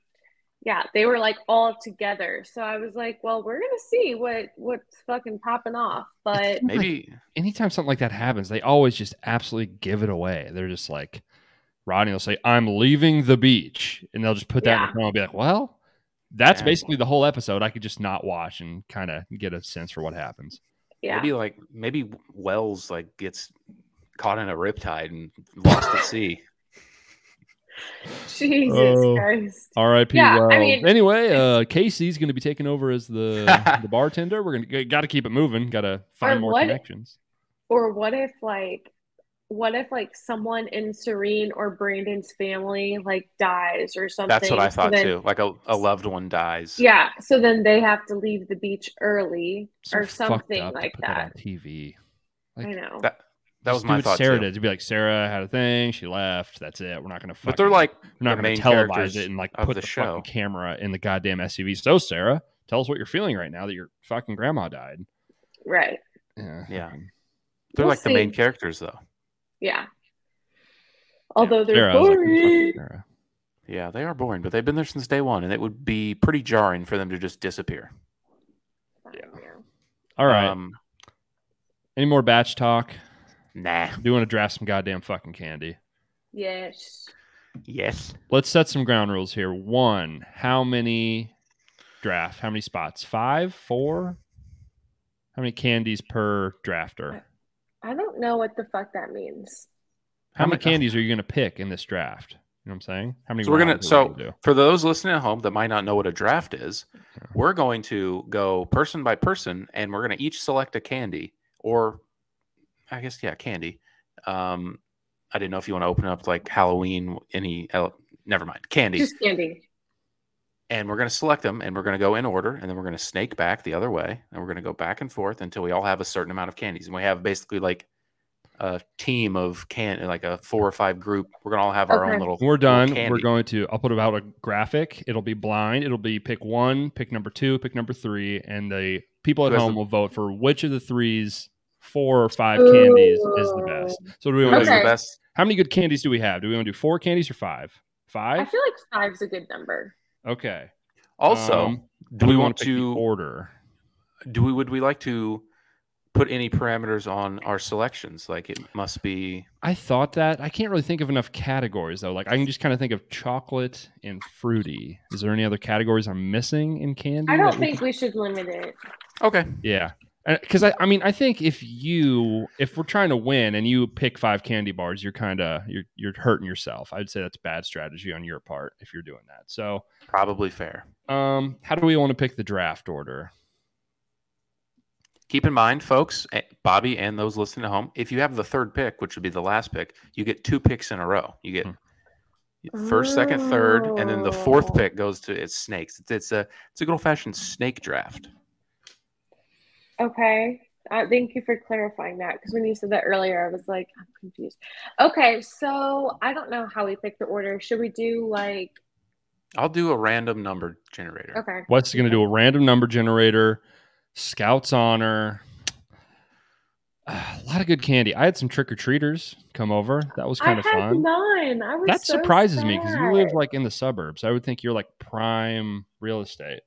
yeah, they were like all together. So I was like, well, we're gonna see what what's fucking popping off. But Maybe anytime something like that happens, they always just absolutely give it away. They're just like, Rodney will say, I'm leaving the beach. And they'll just put that in Yeah. the phone and be like, well, that's Yeah. basically the whole episode. I could just not watch and kind of get a sense for what happens. yeah, maybe like maybe Wells like gets caught in a riptide and lost at sea. Jesus Oh. Christ. R.I.P. Yeah, I mean- anyway, uh, Casey's going to be taking over as the the bartender. We're gonna got to keep it moving. Got to find more what- connections. Or what if like what if like someone in Serene or Brandon's family like dies or something? That's what I So thought then- too. Like a, a loved one dies. Yeah, so then they have to leave the beach early So or something up to like put that. on TV. Like, I know. That that was Just do my what thought Sarah too. did to be like Sarah had a thing, she left. That's it. We're not going to. But they're like we're not the gonna televise it and like put the the, show. fucking camera in the goddamn SUV. So Sarah, tell us what you're feeling right now that your fucking grandma died. right. Yeah, Yeah. They're We'll like the main characters though. Yeah. Although they're Sarah, I was like, who the fuck is boring. Yeah, they are boring, but they've been there since day one, and it would be pretty jarring for them to just disappear. Yeah. All right. Um, Any more batch talk? Nah. Do you want to draft some goddamn fucking candy. Yes. Yes. Let's set some ground rules here. One, how many draft? How many spots? Five? Four? How many candies per drafter? I don't know what the fuck that means. How How many many- candies are you going to pick in this draft? You know what I'm saying? How many? So we're gonna. So we gonna do? for those listening at home that might not know what a draft is, Yeah. we're going to go person by person, and we're going to each select a candy, or I guess yeah, candy. Um, I didn't know if you want to open up like Halloween, any. Uh, never mind, candy. Just candy. and we're going to select them, and we're going to go in order, and then we're going to snake back the other way, and we're going to go back and forth until we all have a certain amount of candies, and we have basically like a team of can like a four or five group. We're going to all have our own little. When we're little done. We're going to. I'll put about a graphic. It'll be blind. It'll be pick one, pick number two, pick number three, and the people at home the- will vote for which of the threes, four or five candies is the best. So do we want has to? the best? How many good candies do we have? Do we want to do four candies or five? Five. I feel like five's a good number. Okay. Also, Um, do we wanna want to order? do we would we like to put any parameters on our selections? Like it must be I thought that. I can't really think of enough categories though. Like I can just kind of think of chocolate and fruity. Is there any other categories I'm missing in candy? I don't we think we should limit it. okay. Yeah. Because I, I mean, I think if you, if we're trying to win and you pick five candy bars, you're kind of you're you're hurting yourself. I'd say that's bad strategy on your part if you're doing that. So, Probably fair. um, how do we want to pick the draft order? Keep in mind, folks, eh, Bobby and those listening at home, if you have the third pick, which would be the last pick, you get two picks in a row. You get first, second, third, and then the fourth pick goes to it's snakes. It's, it's a it's a good old fashioned snake draft. Okay. Uh, thank you for clarifying that because when you said that earlier, I was like, I'm confused. Okay, so I don't know how we pick the order. Should we do like, I'll do a random number generator. okay, What's going to do a random number generator? Scouts honor. a lot of good candy. I had some trick or treaters come over. That was kind I of fun. none. I was That so surprises me because you live like in the suburbs. I would think you're like prime real estate.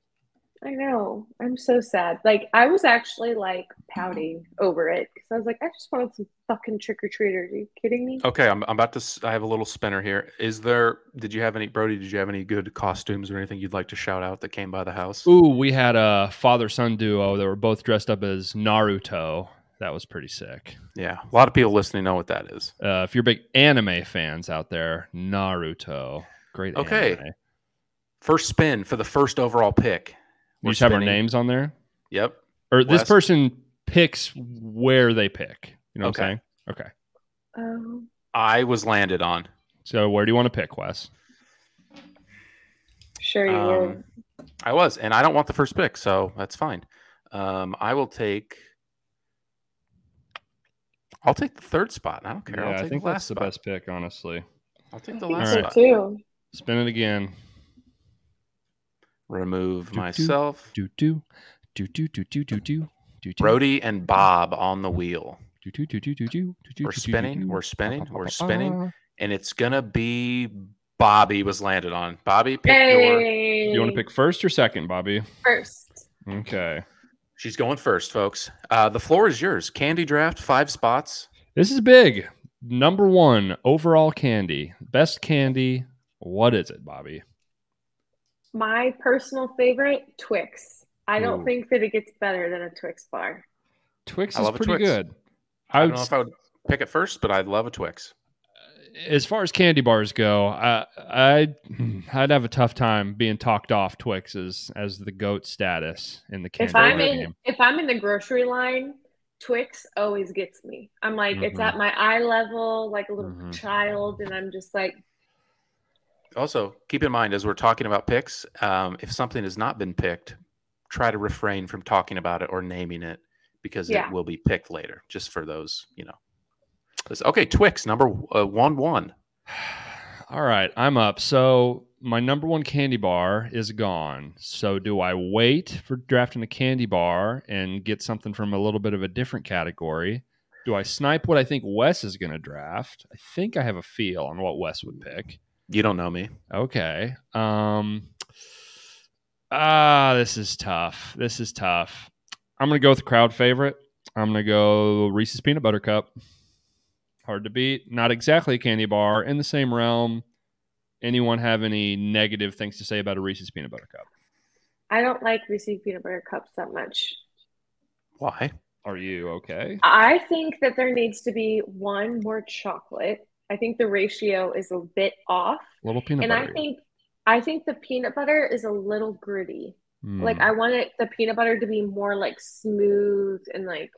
I know. I'm so sad. Like I was actually like pouting over it because I was like, I just wanted some fucking trick or treaters. Are you kidding me? Okay, I'm, I'm about to. s- I have a little spinner here. Is there? Did you have any, Brody? Did you have any good costumes or anything you'd like to shout out that came by the house? Ooh, we had a father son duo that were both dressed up as Naruto. That was pretty sick. Yeah, a lot of people listening know what that is. Uh, if you're big anime fans out there, Naruto, great. Okay. anime. First spin for the first overall pick. We We're just have our names on there, Yep. or this person picks where they pick. You know what I'm saying? Okay. Oh, I was landed on. So where do you want to pick, Wes? sure you Um, were. I was, and I don't want the first pick, so that's fine. Um, I will take. I'll take the third spot. I don't care. Yeah, I'll I think the that's last the best pick, honestly. I'll take the I think last so spot. too. Spin it again. Remove Do, do. myself, Do do do do do do do do do. Brody, and Bob on the wheel. Do, do, do, do, do, do, do, do, We're do, do, spinning, we're spinning, Ba, ba, we're spinning. and it's gonna be Bobby was landed on. Bobby, pick. Hey, Do you want to pick first or second, Bobby? first? Okay. She's going first, folks. Uh, the floor is yours. Candy draft, five spots. This is big. Number one overall candy, best candy. What is it, Bobby? My personal favorite, Twix. I don't Ooh. think that it gets better than a Twix bar. Twix I is pretty Twix. good. I I don't would, know if I would pick it first, but I'd love a Twix. as far as candy bars go, I, I I'd have a tough time being talked off Twix as, as the goat status in the candy If I'm bar in, game. if I'm in the grocery line, Twix always gets me. I'm like, it's Mhm. at my eye level, like a little Mhm. child, and I'm just like, Also, keep in mind as we're talking about picks, um, if something has not been picked, try to refrain from talking about it or naming it because Yeah. it will be picked later. Just for those, you know. Okay, Twix number uh, one one. All right, I'm up. So my number one candy bar is gone. So do I wait for drafting a candy bar and get something from a little bit of a different category? Do I snipe what I think Wes is going to draft? I think I have a feel on what Wes would pick. You don't know me. Okay. Um Ah, this is tough. This is tough. I'm going to go with the crowd favorite. I'm going to go Reese's peanut butter cup. Hard to beat. Not exactly a candy bar in the same realm. Anyone have any negative things to say about a Reese's peanut butter cup? I don't like Reese's peanut butter cups that much. Why? Are you okay? I think that there needs to be one more chocolate. I think the ratio is a bit off, Little peanut and butter. I think I think the peanut butter is a little gritty. Hmm. Like I want it the peanut butter to be more like smooth and like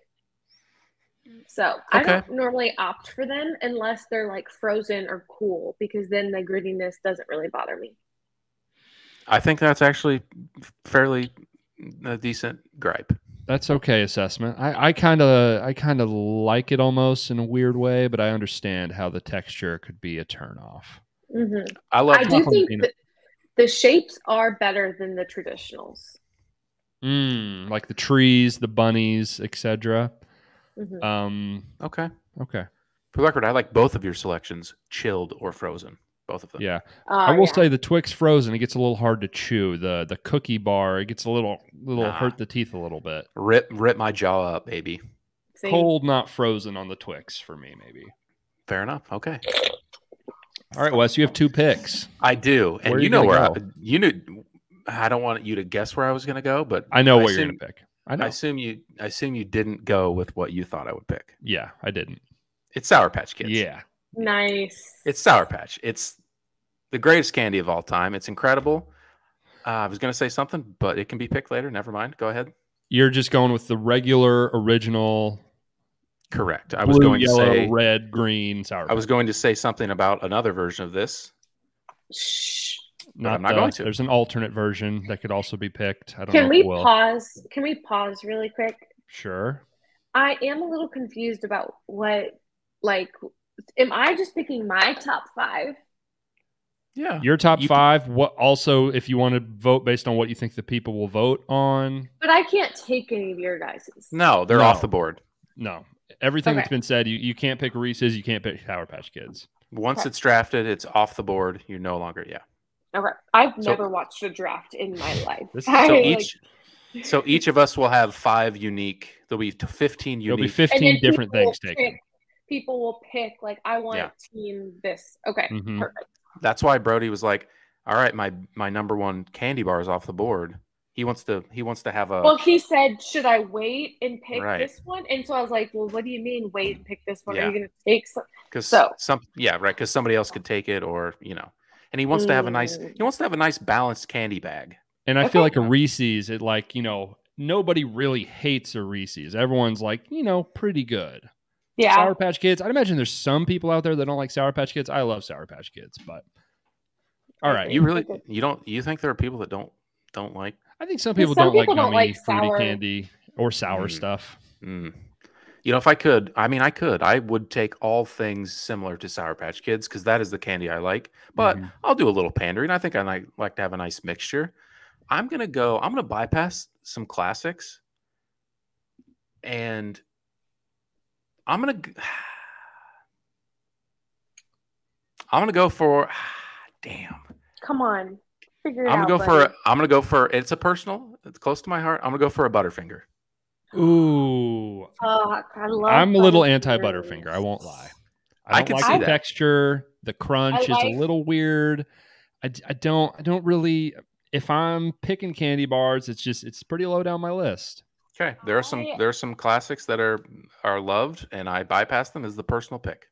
so I don't normally opt for them unless they're like frozen or cool because then the grittiness doesn't really bother me. I think that's actually fairly a decent gripe. That's okay assessment. I kind of I kind of like it almost in a weird way, but I understand how the texture could be a turnoff. Mhm. I love I do think peanut. the shapes are better than the traditionals. Mm, like the trees, the bunnies, etc. Mhm. Um, Okay. okay, For the record, I like both of your selections, chilled or frozen. Both of them. yeah. Uh, I will yeah. say the Twix frozen, it gets a little hard to chew. The the cookie bar, it gets a little little Nah. hurt the teeth a little bit. Rip rip my jaw up, baby. Same. Cold, not frozen on the Twix for me, maybe. Fair enough. Okay. All right, Wes, you have two picks. I do. And you you know where gonna I, go? you knew I don't want you to guess where I was gonna go, but I know I what you're gonna pick. I I assume you I assume you didn't go with what you thought I would pick. yeah, I didn't. It's Sour Patch Kids. Yeah, Nice. It's Sour Patch. It's the greatest candy of all time. It's incredible. Uh, I was going to say something, but it can be picked later. Never mind. Go ahead. you're just going with the regular, original, Correct. I blue, was going yellow, to say red, green, sour. Patch. I was going to say something about another version of this. Shh. not, I'm not the- going to. There's an alternate version that could also be picked. I don't Can know. we will. pause? Can we pause really quick? Sure. I am a little confused about what, like, am I just picking my top five? Yeah. Your top You can- five. What also, if you want to vote based on what you think the people will vote on, But I can't take any of your guys's. No, they're No. off the board. no. Everything that's been said, you, you can't pick Reese's, you can't pick Sour Patch Kids. Once Okay. it's drafted, it's off the board. You're no longer yeah. Okay. I've So- never watched a draft in my life. This- I, So like- each so each of us will have five unique. There'll be t- fifteen There'll be 15 different things will taken. Pick- People will pick like I want Yeah. team this. Okay, Mhm. perfect. That's why Brody was like, "All right, my my number one candy bar is off the board. He wants to he wants to have a Well, he said, "Should I wait and pick Right. this one?" And so I was like, "Well, what do you mean wait and pick this one? Are you going to take some?" because so- some yeah right because somebody else could take it or you know, and he wants to have a nice Mm. he wants to have a nice balanced candy bag. And I feel like a Reese's, it like, you know, nobody really hates a Reese's. Everyone's like, you know, pretty good. Yeah, Sour Patch Kids. I'd imagine there's some people out there that don't like Sour Patch Kids. I love Sour Patch Kids, but all right. You really you don't you think there are people that don't don't like I think some people some don't like don't gummy like fruity sour- candy or sour Mm. stuff. Mm. You know, if I could, I mean, I could. I would take all things similar to Sour Patch Kids because that is the candy I like. But Mhm. I'll do a little pandering. I think I like, like to have a nice mixture. I'm gonna go. I'm gonna bypass some classics, and I'm gonna. g- I'm gonna go for. Damn. come on, figure it I'm gonna go buddy. for. I'm gonna go for. It's a personal. It's close to my heart. I'm gonna go for a Butterfinger. Ooh, Oh, I love. I'm a little anti Butterfinger. I won't lie. I I don't can like see the that. texture. The crunch is a little weird. I don't I don't really. If I'm picking candy bars, it's just it's pretty low down my list. Okay, there are some I- there are some classics that are are loved, and I bypass them as the personal pick.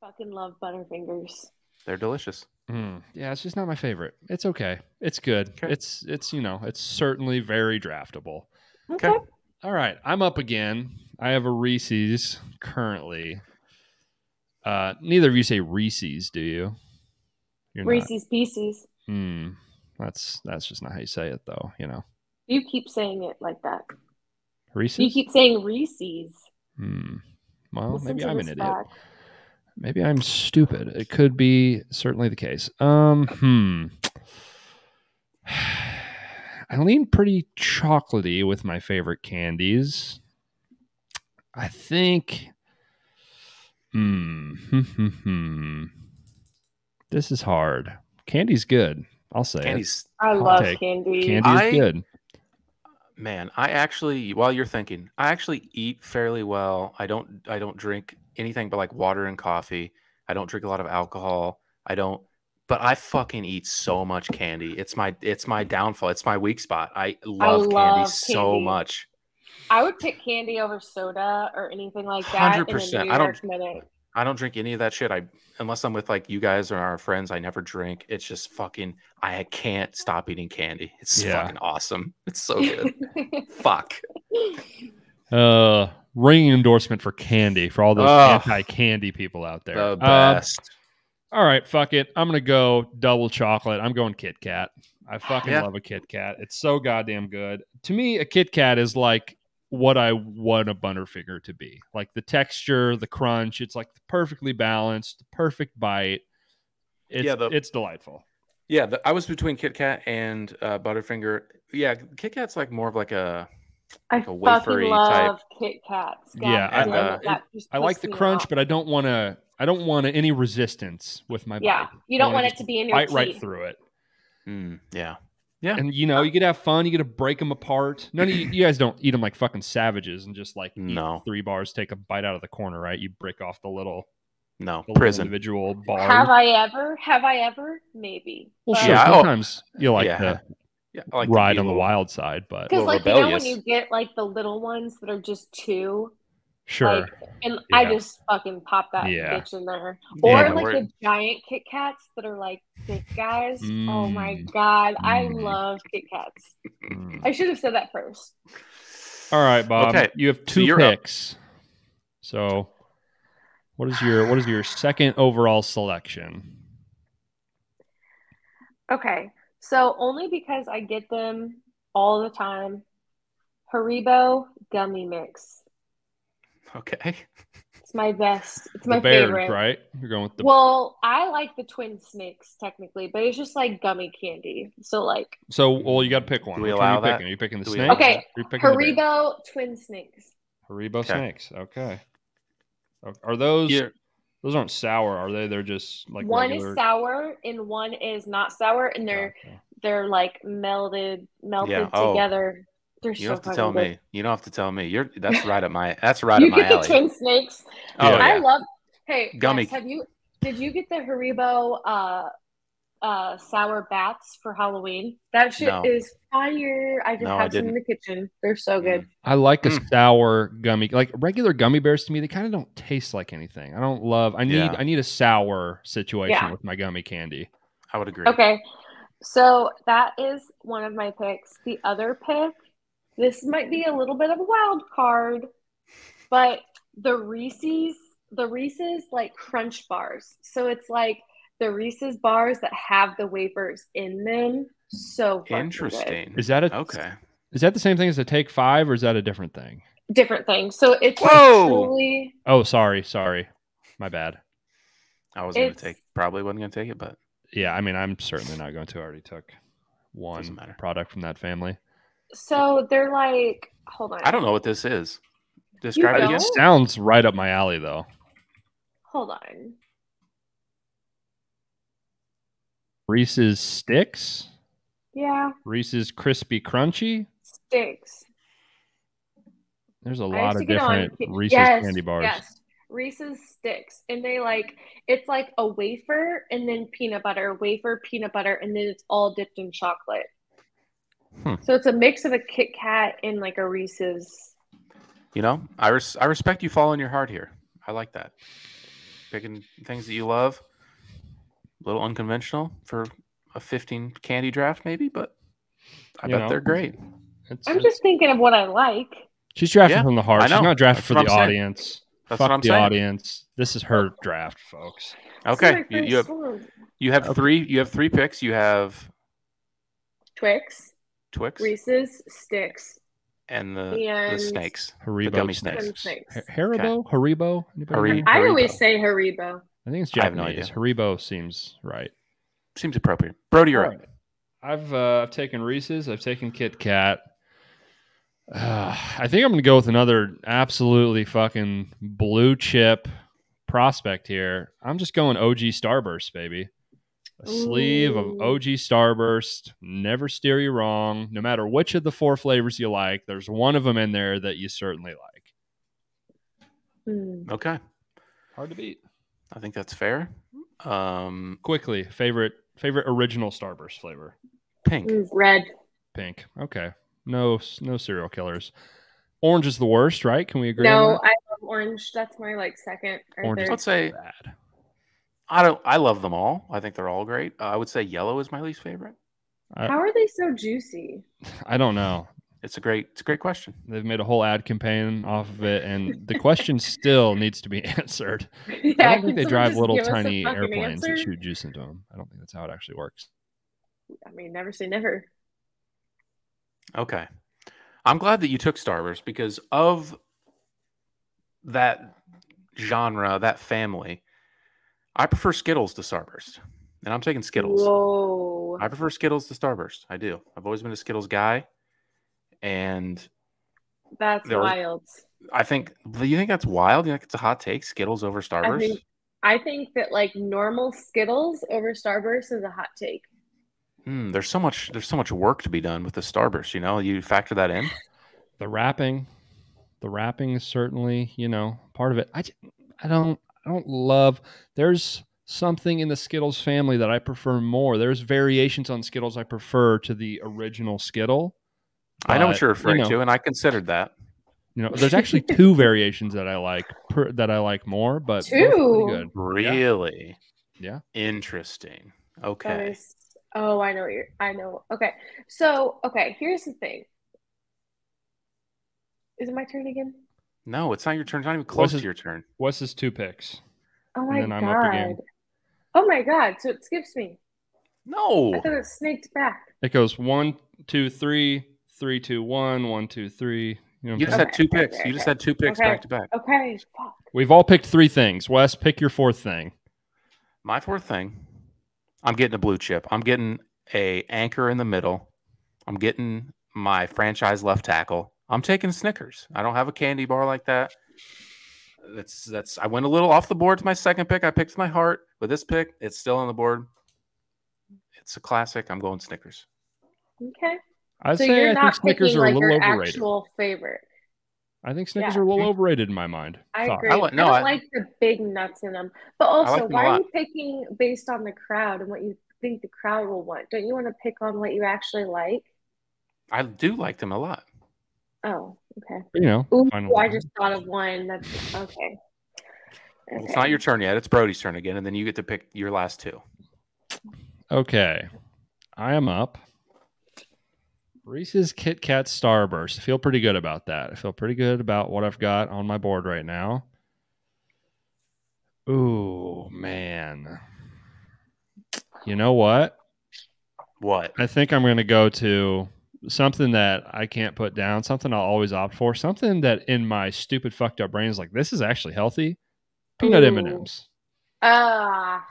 Fucking love Butterfingers. They're delicious. Mm, yeah, it's just not my favorite. It's okay. It's good. Okay. It's it's you know it's certainly very draftable. Okay. All right, I'm up again. I have a Reese's currently. Uh, neither of you say Reese's, do you? You're not. Reese's Pieces. Hmm. That's that's just not how you say it, though. You know, You keep saying it like that. Reese's. You keep saying Reese's. Hmm. Well, Listen maybe I'm an this idiot. back. Maybe I'm stupid. It could be certainly the case. Um. Hmm. I lean pretty chocolatey with my favorite candies. I think. Hmm. Hmm. Hmm. hmm. This is hard. Candy's good. I'll say it. Candy's I I'll love take candy. Candy is I- good. Man. I actually, while you're thinking, I actually eat fairly well. I don't I don't drink anything but like water and coffee. I don't drink a lot of alcohol. I don't. But I fucking eat so much candy. It's my it's my downfall. It's my weak spot. I love, candy love so candy. much. I would pick candy over soda or anything like that. a 100%. I don't- minute. I don't drink any of that shit. I unless I'm with like you guys or our friends, I never drink. It's just fucking I can't stop eating candy. It's Yeah. fucking awesome. It's so good. Fuck. Uh, ringing endorsement for candy for all those Ugh. anti-candy people out there. The Uh, best. all right, fuck it. I'm gonna go double chocolate. I'm going Kit Kat. I fucking Yeah. love a Kit Kat. It's so goddamn good. To me, a Kit Kat is like what I want a Butterfinger to be. Like the texture, the crunch. It's like perfectly balanced, perfect bite. It's, Yeah, the- it's delightful. Yeah, the, I was between Kit Kat and uh, Butterfinger. Yeah, Kit Kat's like more of like a I Like a fucking wafery love Kit Kats. God Yeah, I- uh, it, I like the crunch, off. but I don't want to. I don't want any resistance with my yeah, bite. you don't wanna want it to be in your bite right through it. mm, yeah. Yeah. And you know, you get to have fun. You get to break them apart. None of you, you guys don't eat them like fucking savages and just like eat No. three bars, take a bite out of the corner, right? You break off the little, No, the little prison. individual bar. Have I ever? Have I ever? Maybe. well, sure. Yeah, oh, sometimes you like yeah, to Yeah, I like ride be on the wild side, but Because little like you know when you get like the little ones that are just two, sure. like, and I just fucking pop that Yeah. bitch in there. Or no, like the giant Kit Kats that are like thick guys. Oh my Mm. god, I Mm. love Kit Kats. Mm. I should have said that first. All right, Bob. Okay, You have two you're up. picks. So, what is your what is your second overall selection? Okay, so only because I get them all the time. Haribo gummy mix. Okay. It's my best. It's the my Bears, favorite. right? You're going with the Well, I like the twin snakes technically, but it's just like gummy candy. So like So, well, you got to pick one. Do we Which one are you that? picking? Are you picking the Do we snake? allow Okay, Are you picking the bear? Haribo twin snakes. Haribo Okay. snakes. Okay. O- Are those Yeah. those aren't sour, are they? They're just like one regular. is sour and one is not sour, and they're Gotcha. they're like melted melted Yeah, oh. together. They're You don't have to tell good. me. You don't have to tell me. You're that's right at my that's right you up my get the alley. twin snakes. Oh Yeah. I love. Hey, Gummy. Wes, have you? Did you get the Haribo uh, uh, sour bats for Halloween? That shit No. is fire. I just No, I have some in the kitchen. They're so good. I like a Mm. sour gummy. Like regular gummy bears to me, they kind of don't taste like anything. I don't love. I need Yeah. I need a sour situation Yeah. with my gummy candy. I would agree. Okay, so that is one of my picks. The other pick, this might be a little bit of a wild card, but the Reese's, the Reese's like crunch bars. So it's like the Reese's bars that have the wafers in them. So fucking good. Interesting. Is that a okay? Is that the same thing as a take five, or is that a different thing? Different thing. So it's like Whoa! truly Oh, sorry, sorry, my bad. I was gonna take probably wasn't gonna take it, but Yeah, I mean, I'm certainly not going to. I already took one product from that family. So they're like hold on. I don't know what this is. Describe it again. Sounds right up my alley, though. Hold on. Reese's sticks, Yeah, Reese's crispy crunchy. sticks. There's a I lot of get on- different Reese's yes, candy bars. Yes, Reese's sticks, and they like it's like a wafer and then peanut butter, wafer, peanut butter, and then it's all dipped in chocolate. Hmm. So it's a mix of a Kit Kat and like a Reese's. You know, I res- I respect you following your heart here. I like that. Picking things that you love. A little unconventional for a 15 candy draft, maybe, but I You bet know. they're great. It's- I'm it's- just thinking of what I like. she's drafting Yeah, from the heart. She's not drafting That's for the I'm saying. audience. That's Fuck what I'm the saying. audience. This is her draft, folks. Okay, you, you have you have Okay. three you have three picks. You have Twix, Twix Reese's sticks, and the, the snakes. Haribo gummy snakes. Snakes. Ha- Haribo? Haribo? Anybody Hari- know? I Haribo. always say Haribo. I think it's I have Japanese. no Haribo seems right. Seems appropriate. Brody, you're All right. right. I've uh, I've taken Reese's. I've taken Kit Kat. Uh, I think I'm going to go with another absolutely fucking blue chip prospect here. I'm just going OG Starburst, baby. A sleeve of OG Starburst. Never steer you wrong. No matter which of the four flavors you like, there's one of them in there that you certainly like. Hmm. Okay, Hard to beat. I think that's fair. Um, Quickly, favorite favorite original Starburst flavor. pink. Mm, Red. Pink. Okay. No no serial killers. Orange is the worst, right? Can we agree? No, on that? I love orange. That's my like second or Orange is third. Let's say bad. I don't. I love them all. I think they're all great. Uh, I would say yellow is my least favorite. I, How are they so juicy? I don't know. It's a great. It's a great question. They've made a whole ad campaign off of it, and the question still needs to be answered. yeah, I don't think they drive little give us a tiny fucking airplanes that shoot juice into them. I don't think that's how it actually works. I mean, never say never. Okay, I'm glad that you took Starburst because of that genre, that family. I prefer Skittles to Starburst, and I'm taking Skittles. Whoa. I prefer Skittles to Starburst. I do. I've always been a Skittles guy, and That's There wild. I think. Do you think that's wild? You think it's a hot take? Skittles over I Starburst? think I think that like normal Skittles over Starburst is a hot take. Hmm, there's so much. There's so much work to be done with the Starburst. You know, you factor that in. The wrapping, the wrapping is certainly you know part of it. I, I don't I don't love. There's something in the Skittles family that I prefer more. There's variations on Skittles I prefer to the original Skittle. I know what you're referring you know, to, and I considered that. You know, there's actually two variations that I like per, that I like more, but Two? good. Really? Yeah. Interesting. Okay. is oh I know what you're I know. Okay. So okay, here's the thing. Is it my turn again? No, it's not your turn. It's not even close his- to your turn. What's his two picks? Oh And my then I'm up again. god. Oh my god. So it skips me. No. I thought it snaked back. It goes one, two, three, three, two, one, one, two, three. You, know You just saying? had two picks. okay, You just had two picks Okay. back to back. Okay. We've all picked three things. Wes, pick your fourth thing. My fourth thing, I'm getting a blue chip. I'm getting a anchor in the middle. I'm getting my franchise left tackle. I'm taking Snickers. I don't have a candy bar like that. That's that's. I went a little off the board to my second pick. I picked my heart, but this pick, it's still on the board. It's a classic. I'm going Snickers. Okay. I'd so say you're I think not Snickers picking are a like little your overrated. actual favorite. I think Snickers Yeah. are a little overrated in my mind. I Thought. agree. I I, like- don't I- like the big nuts in them. But also, like them why are you picking based on the crowd and what you think the crowd will want? Don't you want to pick on what you actually like? I do like them a lot. Oh, okay. You know, Ooh, final I just thought of one. That's okay. Well, It's not your turn yet. It's Brody's turn again, and then you get to pick your last two. Okay. I am up. Reese's Kit Kat Starburst. I feel pretty good about that. I feel pretty good about what I've got on my board right now. Ooh, man. You know what? What? I think I'm going to go to something that I can't put down, something I'll always opt for, something that in my stupid fucked up brain is like, this is actually healthy. Peanut M&Ms. Ah,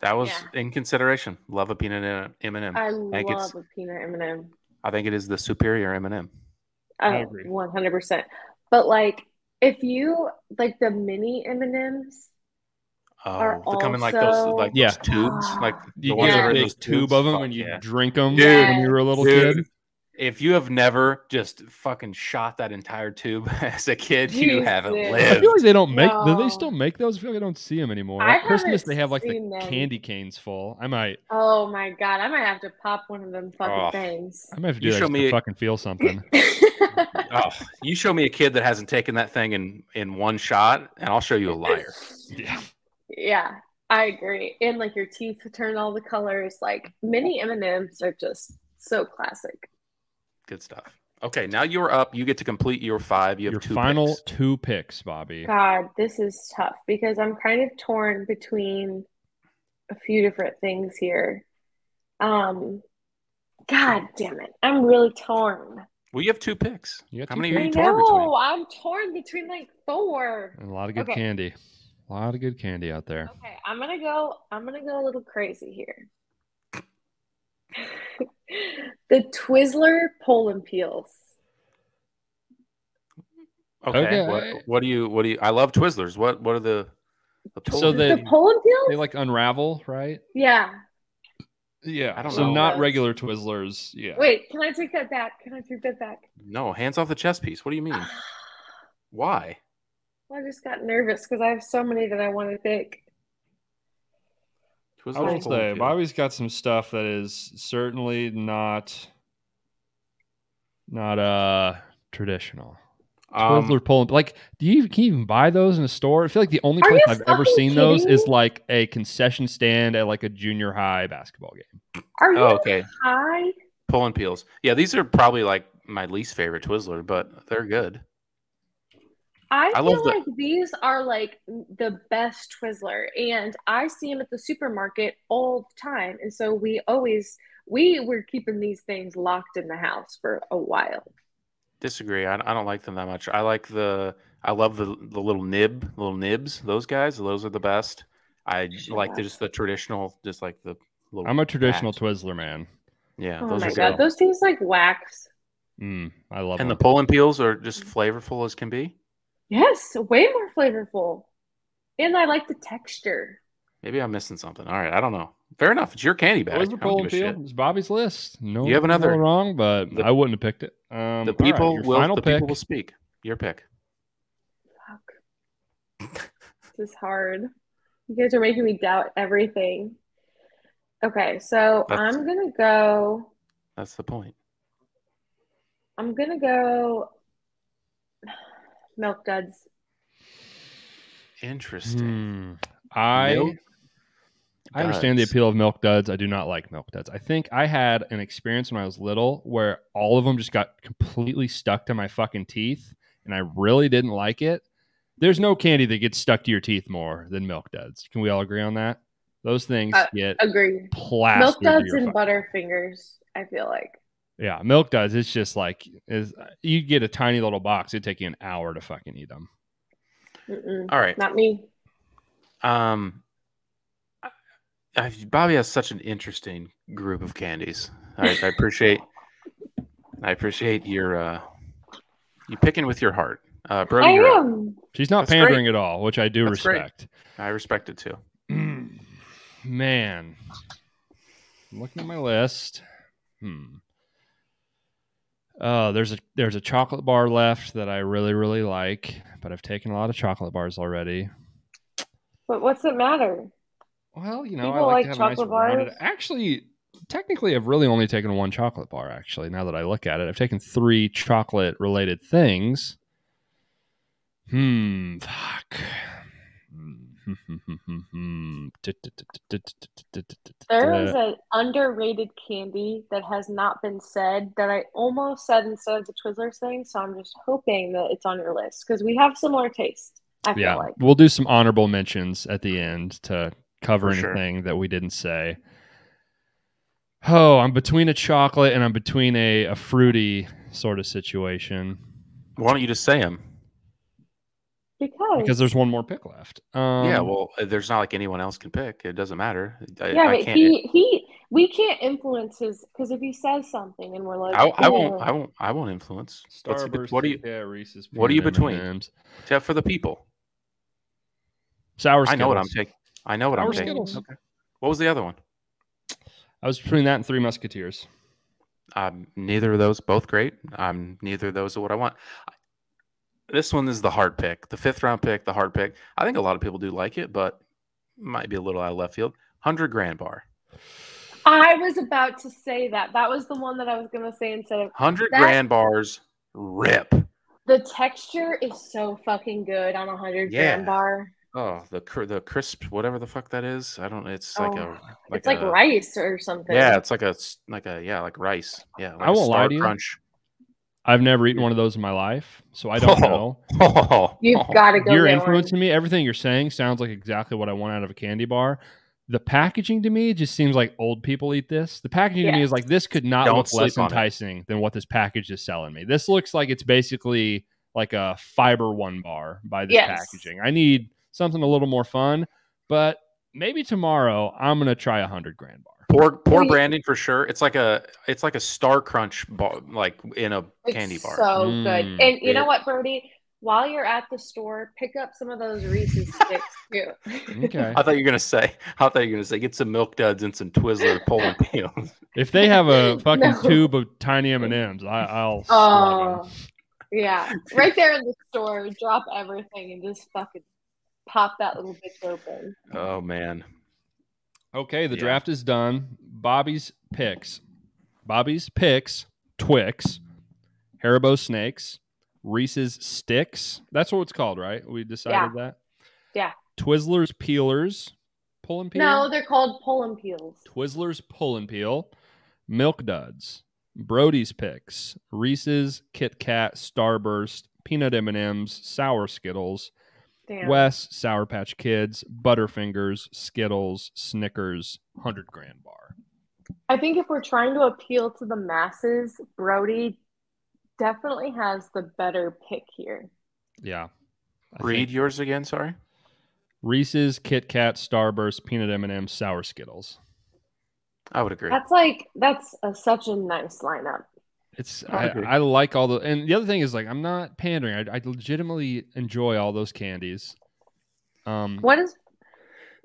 That was Yeah. in consideration. Love a peanut M and I M. think it's- love a peanut M&M. I think it is the superior M and M. I Oh, agree. one hundred percent. But like, if you like the mini M and M's, Oh, Are they come in like those like Yeah. those tubes, like You the ones get that are in those tube tubes? of them and you yeah. drink them Dude, when you were a little Dude, kid. If you have never just fucking shot that entire tube as a kid, you haven't Jesus. I lived. feel like they don't make. Do they still make those? I feel like I don't see them anymore. At Christmas, they have like the them. candy canes full. I might. oh my god, I might have to pop one of them fucking Oh. things. I might have to do You that show just me- to fucking feel something. Oh, you show me a kid that hasn't taken that thing in in one shot, and I'll show you a liar. yeah. Yeah, I agree. And like your teeth turn all the colors. Like mini M and M's are just so classic. Good stuff. Okay, now you're up. You get to complete your five. You have Your two final picks. two picks, Bobby. God, this is tough because I'm kind of torn between a few different things here. Um, God damn it, I'm really torn. Well, you have two picks. You got How two many are I you picks. torn between? know I'm torn between like four. And a lot of good Okay. candy. A lot of good candy out there. Okay, I'm gonna go. I'm gonna go a little crazy here. The Twizzler pull and peels. Okay. Okay. What, what do you? What do you? I love Twizzlers. What? What are the? the So pull and- they- the pull and peels? They like unravel, right? yeah. Yeah. I don't so know. not regular Twizzlers. Yeah. Wait, can I take that back? Can I take that back? no, hands off the chess piece. What do you mean? Why? Well, I just got nervous because I have so many that I want to pick. Twizzlers I will pull and say, peel. Bobby's got some stuff that is certainly not not uh traditional. Um, Twizzler pull and. Like, do you can you even buy those in a store? I feel like the only place I've ever fucking seen those kidding is like a concession stand at like a junior high basketball game. Are you oh, okay. high? Pulling peels. Yeah, these are probably like my least favorite Twizzler, but they're good. I I feel love the- like these are like the best Twizzler, and I see them at the supermarket all the time. And so we always we were keeping these things locked in the house for a while. Disagree. I, I don't like them that much. I like the. I love the the little nib, little nibs. Those guys. Those are the best. I Shut like the, just the traditional, just like the little. I'm a traditional packs. Twizzler man. Yeah, Oh those my are god, good. those taste like wax. Mm, I love them. and the them. pull and peels are just flavorful as can be. Yes, way more flavorful. And I like the texture. Maybe I'm missing something. All right, I don't know. Fair enough. It's your candy bag. I Twizzler don't pull and give a Peel. shit. It's Bobby's list. No, You have another- no wrong, but the- I wouldn't have picked it. Um, The people your will. final The pick. people will speak. Your pick. Fuck. This is hard. You guys are making me doubt everything. Okay, so That's- I'm gonna go. That's the point. I'm gonna go. Milk duds. Interesting. Hmm. I Milk I understand the appeal of milk duds. I do not like milk duds. I think I had an experience when I was little where all of them just got completely stuck to my fucking teeth, and I really didn't like it. There's no candy that gets stuck to your teeth more than milk duds. Can we all agree on that? Those things Uh, get Agreed. plastered. Milk duds and fucking- Butterfingers. I feel like. Yeah, milk does. It's just like is you get a tiny little box. It'd take you an hour to fucking eat them. Mm-mm, All right. not me. Um, I, I- Bobby has such an interesting group of candies. I, I appreciate. I appreciate your uh, You picking with your heart. Uh, Brody, I am. She's not That's great. pandering at all, which I do That's great. respect. I respect it too. Man, I'm looking at my list. Hmm. Oh, there's a there's a chocolate bar left that I really really like, but I've taken a lot of chocolate bars already. But what's it matter? Well, you know, I like, like to have a nice chocolate rounded. bars? Actually, technically, I've really only taken one chocolate bar. Actually, now that I look at it, I've taken three chocolate related things. Hmm. Fuck. There is an underrated candy that has not been said that I almost said instead of the Twizzlers thing. So I'm just hoping that it's on your list because we have similar taste. I feel yeah, like. we'll do some honorable mentions at the end to cover For sure. anything that we didn't say. Oh, I'm between a chocolate and I'm between a, a fruity sort of situation Why don't you just say them? Because, because there's one more pick left. Um, yeah, well, uh, there's not like anyone else can pick. It doesn't matter. I, yeah, I but he he we can't influence his because if he says something and we're like, I, I won't. I won't. I won't influence. What's he be- Starburst, what do you? Kat, Reese's, what are you between? M&Ms. Yeah, for the people. Sour I know what I'm taking. I know what I'm Sour taking. Okay. What was the other one? I was between that and Three Musketeers. Um, neither of those. Both great. Um, neither of those are what I want. This one is the hard pick. The fifth round pick. The hard pick. I think a lot of people do like it, but might be a little out of left field. Hundred grand bar. I was about to say that. That was the one that I was gonna say instead of Hundred That- grand bars. Rip. the texture is so fucking good on a hundred Yeah. grand bar. Oh, the cr- the crisp, whatever the fuck that is. I don't. It's like Oh, a. Like it's like a, rice or something. Yeah, it's like a like a yeah, like rice. Yeah, like I a won't lie Star to you. Crunch. I've never eaten one of those in my life, so I don't know. You've got to go. You're get influencing me. Everything you're saying sounds like exactly what I want out of a candy bar. The packaging to me just seems like old people eat this. The packaging to me is like this could not Don't look less sleep it. enticing than what this package is selling me. This looks like it's basically like a fiber one bar by this Yes. packaging. I need something a little more fun, but maybe tomorrow I'm gonna try a hundred grand bar. Poor poor Wait. branding for sure. It's like a it's like a Star Crunch bar, like in a It's candy bar. so Mm, good. And you know what, Brody? While you're at the store, pick up some of those Reese's sticks too. Okay. I thought you were gonna say. I thought you were gonna say get some milk duds and some Twizzler pull and peels. If they have a fucking No. tube of tiny M and M's, I'll. slug 'em. Oh, yeah. Right there in the store, drop everything and just fucking pop that little bitch open. Oh man, Okay, the Yeah. draft is done. Bobby's picks. Bobby's picks. Twix, Haribo snakes, Reese's sticks. That's what it's called, right? We decided that. Yeah. Twizzlers peelers, pull and peel. No, they're called pull and peels. Twizzlers pull and peel, Milk Duds, Brody's picks, Reese's, Kit Kat, Starburst, Peanut M and M's, Sour Skittles, Damn. Wes, Sour Patch Kids, Butterfingers, Skittles, Snickers, Hundred Grand Bar. I think if we're trying to appeal to the masses, Brody definitely has the better pick here. Yeah. I read think yours again. Sorry. Reese's, Kit Kat, Starburst, Peanut M and M's, Sour Skittles. I would agree. That's like that's a, such a nice lineup. It's I I. I like all the and the other thing is like I'm not pandering. I, I legitimately enjoy all those candies. Um, What is?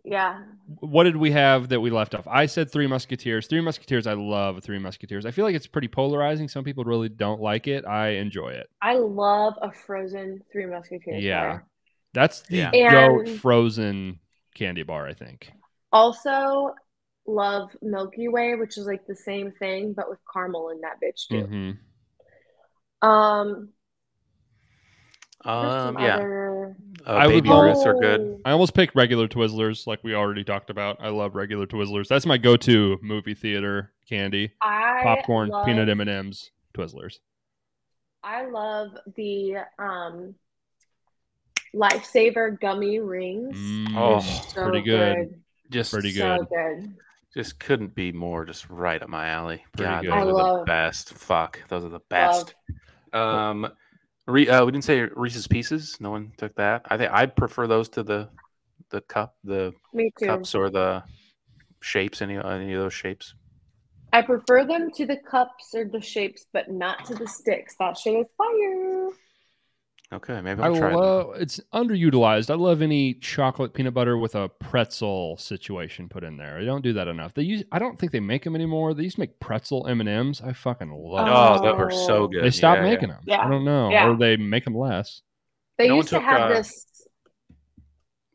Yeah, what did we have that we left off? I said Three Musketeers. Three Musketeers. I love Three Musketeers. I feel like it's pretty polarizing. Some people really don't like it. I enjoy it. I love a frozen Three Musketeers. Yeah. bar. That's the Yeah. goat And- frozen candy bar. I think. Also, love Milky Way, which is like the same thing but with caramel in that bitch too. hmm Um, Um, yeah. other- Uh, I would baby vote- Ruths are good. Oh, I almost picked regular Twizzlers, like we already talked about. I love regular Twizzlers. That's my go-to movie theater candy. I Popcorn, love, peanut M and M's, Twizzlers. I love the um Lifesaver gummy rings. Mm, Oh, So pretty good. Just Pretty So good. Good. just couldn't be more just right up my alley. Pretty God, good. those I are the best. Fuck, those are the best. Um, Re, uh, we didn't say Reese's Pieces. No one took that. I think I prefer those to the the cup, the Me too. cups, or the shapes. Any any of those shapes. I prefer them to the cups or the shapes, but not to the sticks. That shit is fire. Okay, maybe I I'll try it. love it's underutilized. I love any chocolate peanut butter with a pretzel situation put in there. I don't do that enough. They use I don't think they make them anymore. They used to make pretzel M and M's. I fucking love. Oh, them. those were so Oh. good. They stopped Yeah, yeah. making them. Yeah. I don't know, Yeah. or they make them less. They No one used to took, have uh, this.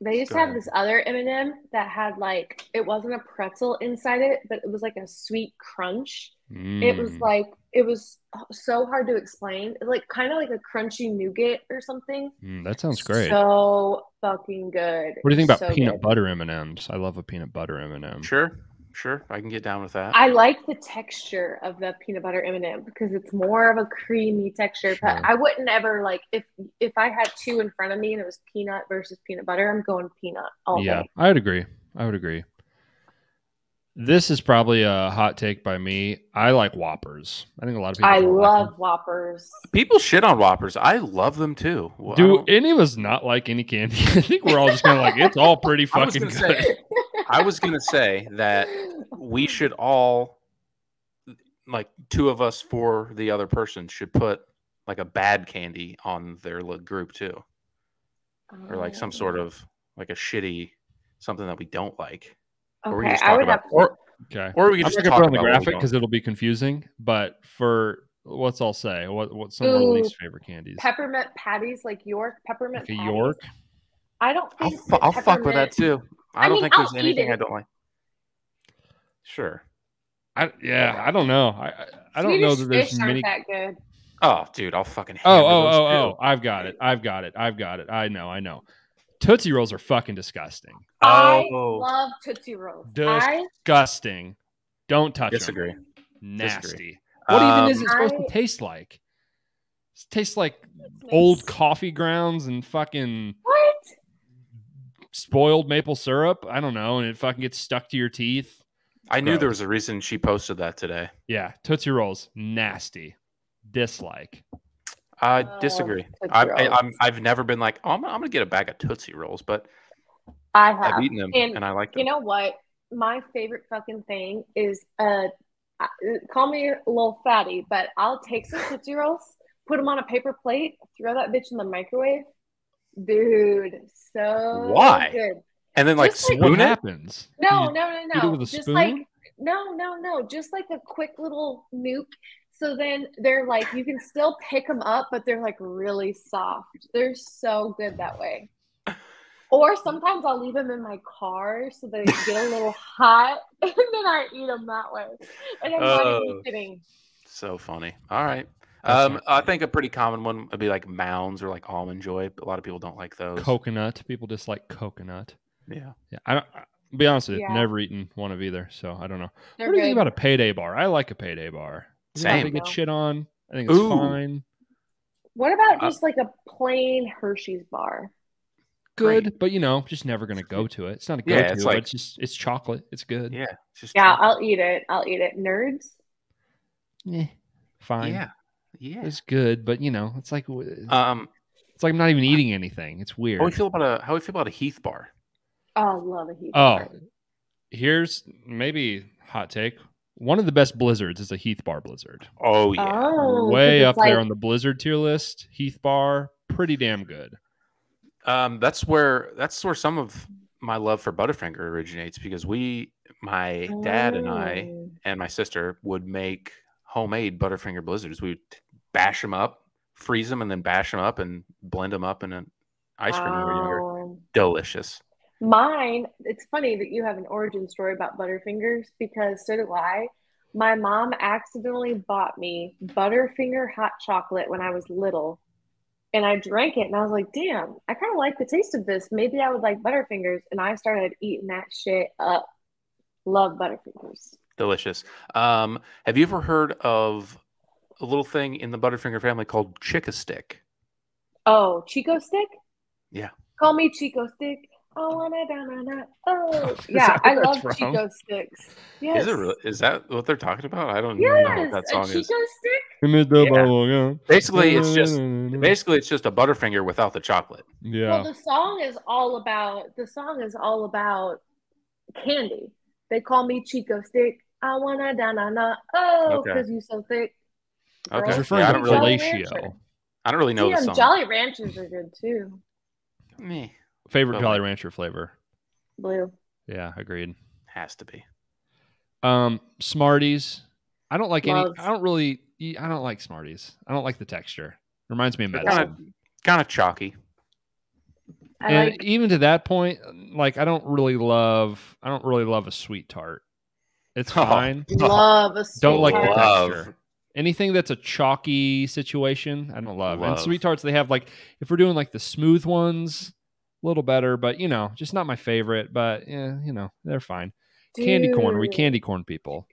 They used to have ahead. this other M and m that had like it wasn't a pretzel inside it, but it was like a sweet crunch. It was Mm. like it was so hard to explain, like kind of like a crunchy nougat or something. Mm, that sounds great. So fucking good. what do you think about So peanut good. butter M and M's? I love a peanut butter M and M. Sure, sure. I can get down with that. I like the texture of the peanut butter M&M because it's more of a creamy texture. Sure. But I wouldn't ever like if if I had two in front of me and it was peanut versus peanut butter, I'm going peanut all Yeah, day. I would agree. I would agree. This is probably a hot take by me. I like Whoppers. I think a lot of people. I love them. Whoppers. People shit on Whoppers. I love them too. Well, Do any of us not like any candy? I think we're all just kind of like it's all pretty I was fucking gonna good. say- I was gonna say that we should all, like, two of us for the other person should put like a bad candy on their group too, or like some sort oh. of like a shitty something that we don't like, or we Okay, can I would have or Okay. or we can I'm just not gonna talk put on the about what graphic because it'll be confusing. But for what's I'll say, what what's some of our Ooh, least favorite candies? peppermint patties like York peppermint Like a patties. York. I don't I'll, think fu- that I'll fuck with that peppermint- too. I, I don't mean, think there's I'll eat anything I it. don't like. Sure. I yeah, I don't know. I I, I don't know Swedish that there's fish many. aren't that good. Oh, dude, I'll fucking. Oh hammer oh those oh, oh. too. oh! I've got it. I've got it. I've got it. I know. I know. Tootsie rolls are fucking disgusting. I Oh. love Tootsie Rolls. Dis- I Disgusting. Don't touch it. Disagree. them. Nasty. Disagree. What even Um, is it supposed I- to taste like? It tastes like old coffee grounds and fucking what? spoiled maple syrup. I don't know, and it fucking gets stuck to your teeth. I knew there was a reason she posted that today. Yeah, Tootsie Rolls, nasty. Dislike. I Oh, disagree. Tootsie I, I, I'm, Rolls. I've never been like, oh, I'm, I'm gonna get a bag of Tootsie Rolls, but I have. I've eaten them And and, I like them. You know what? My favorite fucking thing is uh, uh, call me a little fatty, but I'll take some Tootsie Rolls, put them on a paper plate, throw that bitch in the microwave. Dude, so Why? good. and then like just like- spoon it. happens? No, You- no, no, no. just spoon? like no, no, no. Just like a quick little nuke. So then they're like you can still pick them up, but they're like really soft. They're so good that way. Or sometimes I'll leave them in my car so they get a little hot, and then I eat them that way. And I'm not Oh. even kidding. So funny. All right. Um, I think a pretty common one would be like Mounds or like Almond Joy. A lot of people don't like those. Coconut. People dislike coconut. Yeah. Yeah, I don't. I'll be honest with you, Yeah. never eaten one of either, so I don't know. They're what do you think about a payday bar? I like a payday bar. It's not Same. to get shit on. I think it's Ooh. fine. What about Uh, just like a plain Hershey's bar? Good, Great. but you know, just never gonna go to it. It's not a go Yeah, to. it's but like- it's just it's chocolate. It's good. Yeah. It's just Yeah, chocolate. I'll eat it. I'll eat it. Nerds. Eh, fine. yeah. Yeah. It's good, but you know, it's like w- Um, it's like I'm not even eating anything. It's weird. how we feel about a how we feel about a Heath bar? Oh, I love a Heath Oh, bar. here's maybe hot take. One of the best blizzards is a Heath Bar Blizzard. Oh yeah. Oh, Way 'cause up it's there on the Blizzard tier list. Heath Bar, pretty damn good. Um, that's where that's where some of my love for Butterfinger originates because we, my dad and I, Oh. and my sister would make homemade Butterfinger blizzards. We would bash them up, freeze them, and then bash them up and blend them up in an ice cream when we were Delicious. Mine, it's funny that you have an origin story about Butterfingers because so do I. My mom accidentally bought me Butterfinger hot chocolate when I was little. And I drank it and I was like, damn, I kind of like the taste of this. Maybe I would like Butterfingers. And I started eating that shit up. Love Butterfingers. Delicious. Um, have you ever heard of a little thing in the Butterfinger family called Chick Stick? Oh, Chico Stick? Yeah. Call me Chico Stick. I wanna da na na. Oh, yeah, I love that's from? Chico Sticks. Yes. Is it really, is that what they're talking about? I don't even know what that a song Chico is. Stick. Yeah. Basically, it's just basically it's just a Butterfinger without the chocolate. yeah. Well, the song is all about the song is all about candy. They call me Chico Stick. I wanna da na na. Oh, Okay. because you so thick. Okay. He's referring Yeah, I to don't really- fellatio. I don't really know the song. Jolly Ranchers are good too. Meh. Favorite Oh, Jolly Rancher flavor? Blue. Yeah, agreed. Has to be. Um, Smarties. I don't like Love. any. I don't really. I don't like Smarties. I don't like the texture. Reminds me of medicine. kind of kind of chalky. I and like even to that point, like I don't really love. I don't really love a sweet tart. It's Oh. fine. love a sweet Don't like the tart. Love. texture. Anything that's a chalky situation, I don't love. And Love. sweet tarts, they have like if we're doing like the smooth ones, a little better, but you know, just not my favorite. But yeah, you know, they're fine. Candy corn, we candy corn people.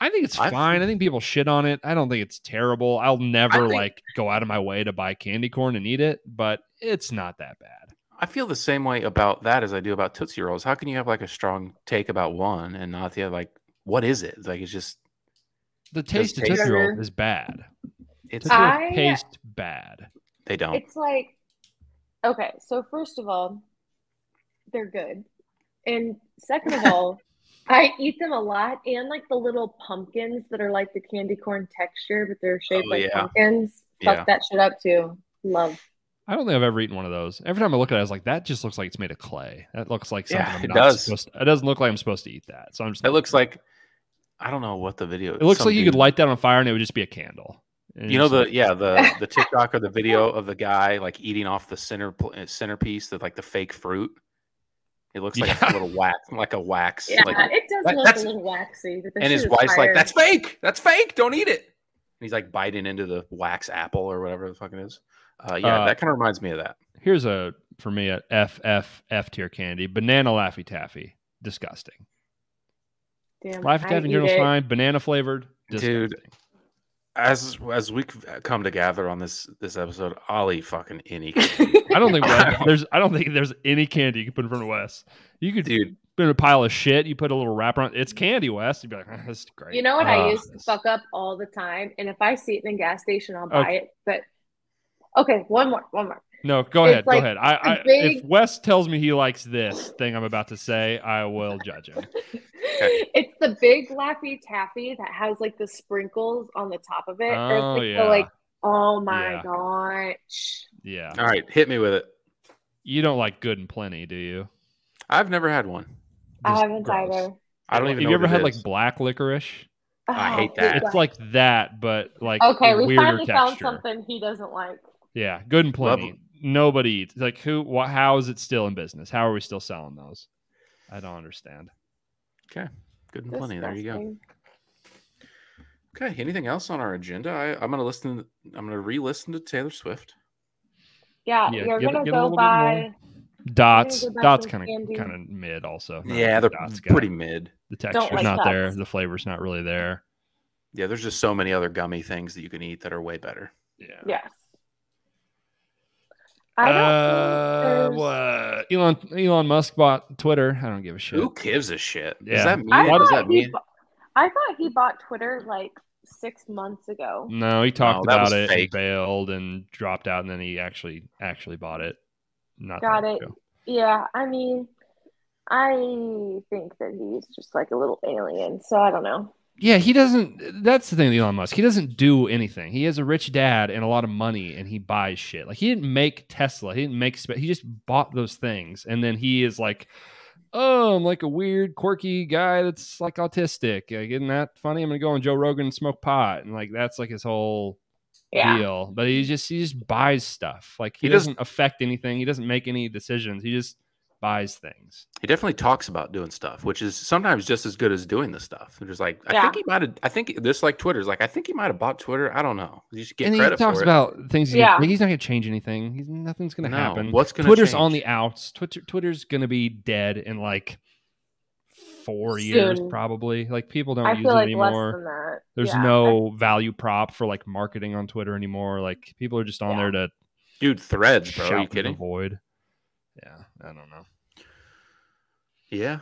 I think it's I- fine. I think people shit on it. I don't think it's terrible. I'll never think- like go out of my way to buy candy corn and eat it, but it's not that bad. I feel the same way about that as I do about Tootsie Rolls. How can you have like a strong take about one and not the other? Like, what is it? Like, it's just The taste of Tootsie Roll is bad. it's Tootsie Rolls I- taste bad. they don't. It's like okay, so first of all, they're good. And second of all, I eat them a lot and like the little pumpkins that are like the candy corn texture, but they're shaped Oh, like yeah. pumpkins. Fuck Yeah. that shit up too. Love. I don't think I've ever eaten one of those. Every time I look at it, I was like, that just looks like it's made of clay. That looks like something Yeah, I'm it not does. supposed to- it doesn't look like I'm supposed to eat that. So I'm just It looks like I don't know what the video. it looks some like you could light that on fire and it would just be a candle. And You know the like- yeah the the TikTok or the video of the guy like eating off the center pl- uh, centerpiece of like the fake fruit. It looks like Yeah. a little wax, like a wax. Yeah, like, it does that- look that's- a little waxy. But and his shit is wife's like, "That's fake. That's fake. Don't eat it." And he's like biting into the wax apple or whatever the fuck it is. Uh, yeah, Uh, that kind of reminds me of that. here's a for me a F F F tier candy. Banana Laffy Taffy. Disgusting. Damn, Laffy I Taffy in eat general's fine. Banana flavored. Dude. Disgusting. As as we come to gather on this this episode, I'll eat fucking any. candy. I don't think Wes- there's I don't think there's any candy you can put in front of Wes. You could Dude, put in a pile of shit, you put a little wrapper on it's candy, Wes. You'd be like, "Ah, this great. You know what I Uh, used to fuck up all the time, and if I see it in a gas station, I'll buy Okay. it. But okay, one more, one more. No, go It's ahead. like go ahead. I, I a big- if Wes tells me he likes this thing I'm about to say, I will judge him. It's the big Laffy Taffy that has like the sprinkles on the top of it. or it's Oh, like yeah. the, like, oh my Yeah. gosh. Yeah. all right, hit me with it. You don't like good and plenty, do you? I've never had one. I haven't gross. either. I don't even. Have know you ever what it had like black licorice? Oh, I Oh, hate that. It's like that, but like okay, a we weirder finally found something he doesn't like. Yeah, good and Love plenty. Nobody eats. Like who? What? How is it still in business? How are we still selling those? I don't understand. Okay, good and plenty. There you go. Okay, anything else on our agenda? I, I'm gonna listen. I'm gonna re-listen to Taylor Swift. Yeah, Yeah, you're get- gonna get a go little bit more. by. Dots. Dots kind of kind of mid also. Not Yeah, they're Dots guy. pretty mid. The Don't texture's like not there. Dots. The flavor's not really there. Yeah, there's just so many other gummy things that you can eat that are way better. Yeah. Yes. I don't Uh, what? Elon Elon Musk bought Twitter. I don't give a shit. Who gives a shit? Does that mean? I What does that mean? bu- I thought he bought Twitter like six months ago. No, he talked that was about it, and fake. bailed, and dropped out, and then he actually actually bought it. Not Got it. ago. Yeah, I mean, I think that he's just like a little alien. So I don't know. Yeah, he doesn't. That's the thing with Elon Musk. He doesn't do anything. He has a rich dad and a lot of money, and he buys shit. Like he didn't make Tesla. He didn't make. He just bought those things, and then he is like, "Oh, I'm like a weird, quirky guy that's like autistic. Like, isn't that funny? I'm gonna go on Joe Rogan and smoke pot, and like that's like his whole Yeah. deal. But he just he just buys stuff. Like he, He doesn't- doesn't affect anything. He doesn't make any decisions. He just buys things. He definitely talks about doing stuff, which is sometimes just as good as doing the stuff. They're just like, I Yeah. think he might have. I think this like Twitter's like, I think he might have bought Twitter. I don't know. You should get and he talks for it. about things. He's, Yeah. gonna, he's not going to change anything. He's, nothing's going to No, happen. what's gonna Twitter's on the outs. Twitter Twitter's going to be dead in like four years, probably. Like people don't I use feel it like less anymore. than that. There's Yeah. no value prop for like marketing on Twitter anymore. Like people are just on Yeah. there to Dude, threads, bro. shout Are you from the kidding? void. Yeah, I don't know. Yeah.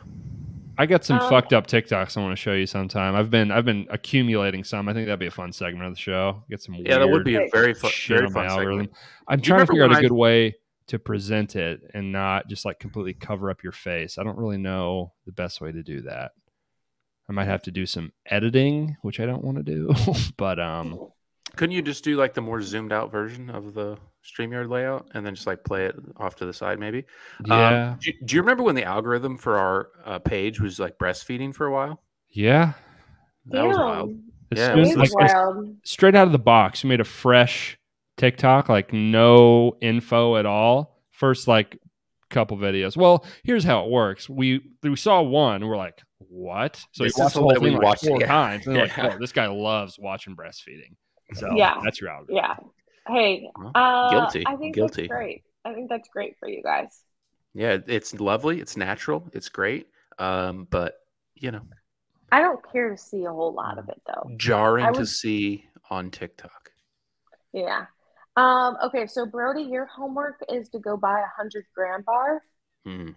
I got some Um, fucked up TikToks I want to show you sometime. I've been I've been accumulating some. I think that'd be a fun segment of the show. Get some Yeah, that would be a very fun, shit very my fun algorithm. segment. I'm trying to figure out a when I- good way to present it and not just like completely cover up your face. I don't really know the best way to do that. I might have to do some editing, which I don't want to do. but um couldn't you just do like the more zoomed out version of the StreamYard layout and then just like play it off to the side, maybe? Um, Yeah. do, do you remember when the algorithm for our uh, page was like breastfeeding for a while? yeah. That was wild. Damn. As Yeah, soon it as, It was like, wild. straight out of the box, we made a fresh TikTok, like no info at all. First, like couple videos. Well, here's how it works. We we saw one, we're like, what? So This we is watched the the whole thing like watched it, four yeah. times, and they're like, oh, this guy loves watching breastfeeding. So Yeah. that's your algorithm. Yeah. Hey, Well, uh, guilty, I think guilty. that's great. I think that's great for you guys. Yeah, it's lovely. It's natural. It's great. Um, but you know, I don't care to see a whole lot of it though. jarring I to see on TikTok. Yeah. Um, okay, so Brody, your homework is to go buy a hundred gram bar. Hmm.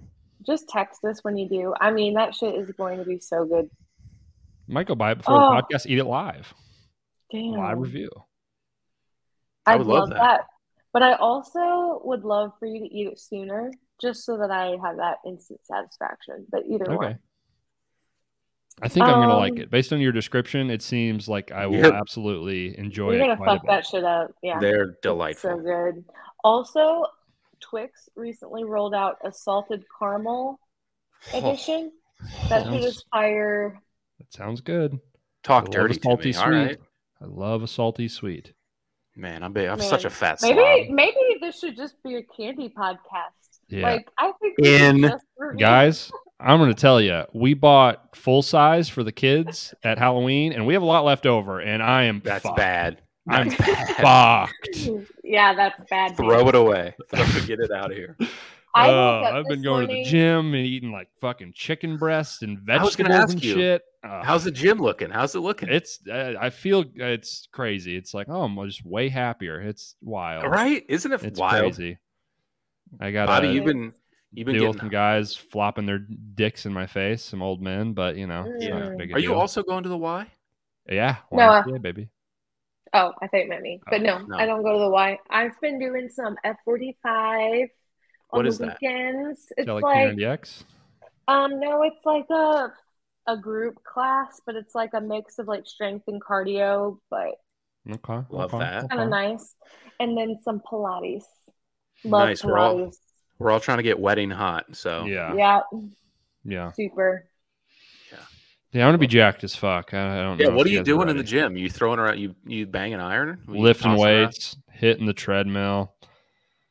Just text us when you do. I mean, that shit is going to be so good. Might go buy it before Oh. the podcast. Eat it live. Damn. Live review. I I'd love love that. that. But I also would love for you to eat it sooner, just so that I have that instant satisfaction. But either way. Okay. one. I think I'm gonna like Um, it. Based on your description, it seems like I will absolutely enjoy You're it. gonna quite a fuck bit. that shit up. Yeah. They're It's delightful. So good. Also, Twix recently rolled out a salted caramel edition. That shit Sounds- is fire. That sounds good. Talk I love a dirty to salty me. All sweet. right, I love a salty sweet. Man. I'm, big, I'm Man, such a fat Maybe slob. maybe this should just be a candy podcast. Yeah. Like I think In- Guys, I'm going to tell you, we bought full size for the kids at Halloween, and we have a lot left over, and I am That's fucked. bad. I'm bad. fucked. Yeah, that's bad. Throw it away. Throw get it out of here. I woke Uh, up I've been this going to the gym and eating like fucking chicken breast and I was vegetables ask and you, shit. Uh, How's the gym looking? How's it looking? it's? Uh, I feel it's crazy. It's like, oh, I'm just way happier. It's wild. right? Isn't it It's wild? crazy. I got Bobby, to you've been you've been deal with getting. some guys flopping their dicks in my face, some old men, but you know, it's not a Mm. big a Are you also going to the Y? Yeah, No, uh, yeah, baby. Oh, I thought you meant me. But Oh, no, no. I don't go to the Y. I've been doing some F forty five on What the is that? weekends. Is It's that like like P90X? um no, it's like a a group class, but it's like a mix of like strength and cardio, but Okay, Love okay, that. kind of okay. nice. And then some Pilates. Love Nice, we're all- Pilates. We're all trying to get wedding hot. So Yeah, Yeah, yeah, super. yeah. I want to be jacked as fuck. I, I don't. yeah. What are you guys doing in the gym? You throwing around? You you banging iron? Lifting tossing around? weights, hitting the treadmill,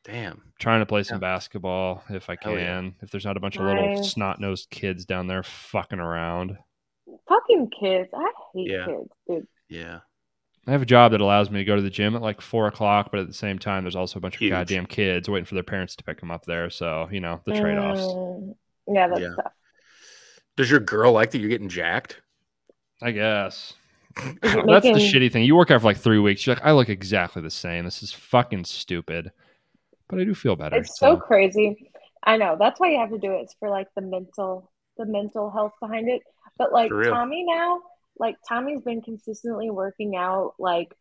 Damn. Trying to play some Yeah. basketball if I Hell yeah. can. If there's not a bunch of little snot nosed kids down there fucking around. Fucking kids. I hate Yeah. kids, dude. Yeah. I have a job that allows me to go to the gym at like four o'clock, but at the same time, there's also a bunch of goddamn kids waiting for their parents to pick them up there. So you know the trade offs. Mm, yeah, that's Yeah. tough. Does your girl like that you're getting jacked? I guess. Is it That's the shitty thing. You work out for like three weeks. You're like, I look exactly the same. This is fucking stupid. But I do feel better. It's so crazy. I know. That's why you have to do it. It's for like the mental, the mental health behind it. But like Tommy now, like Tommy's been consistently working out like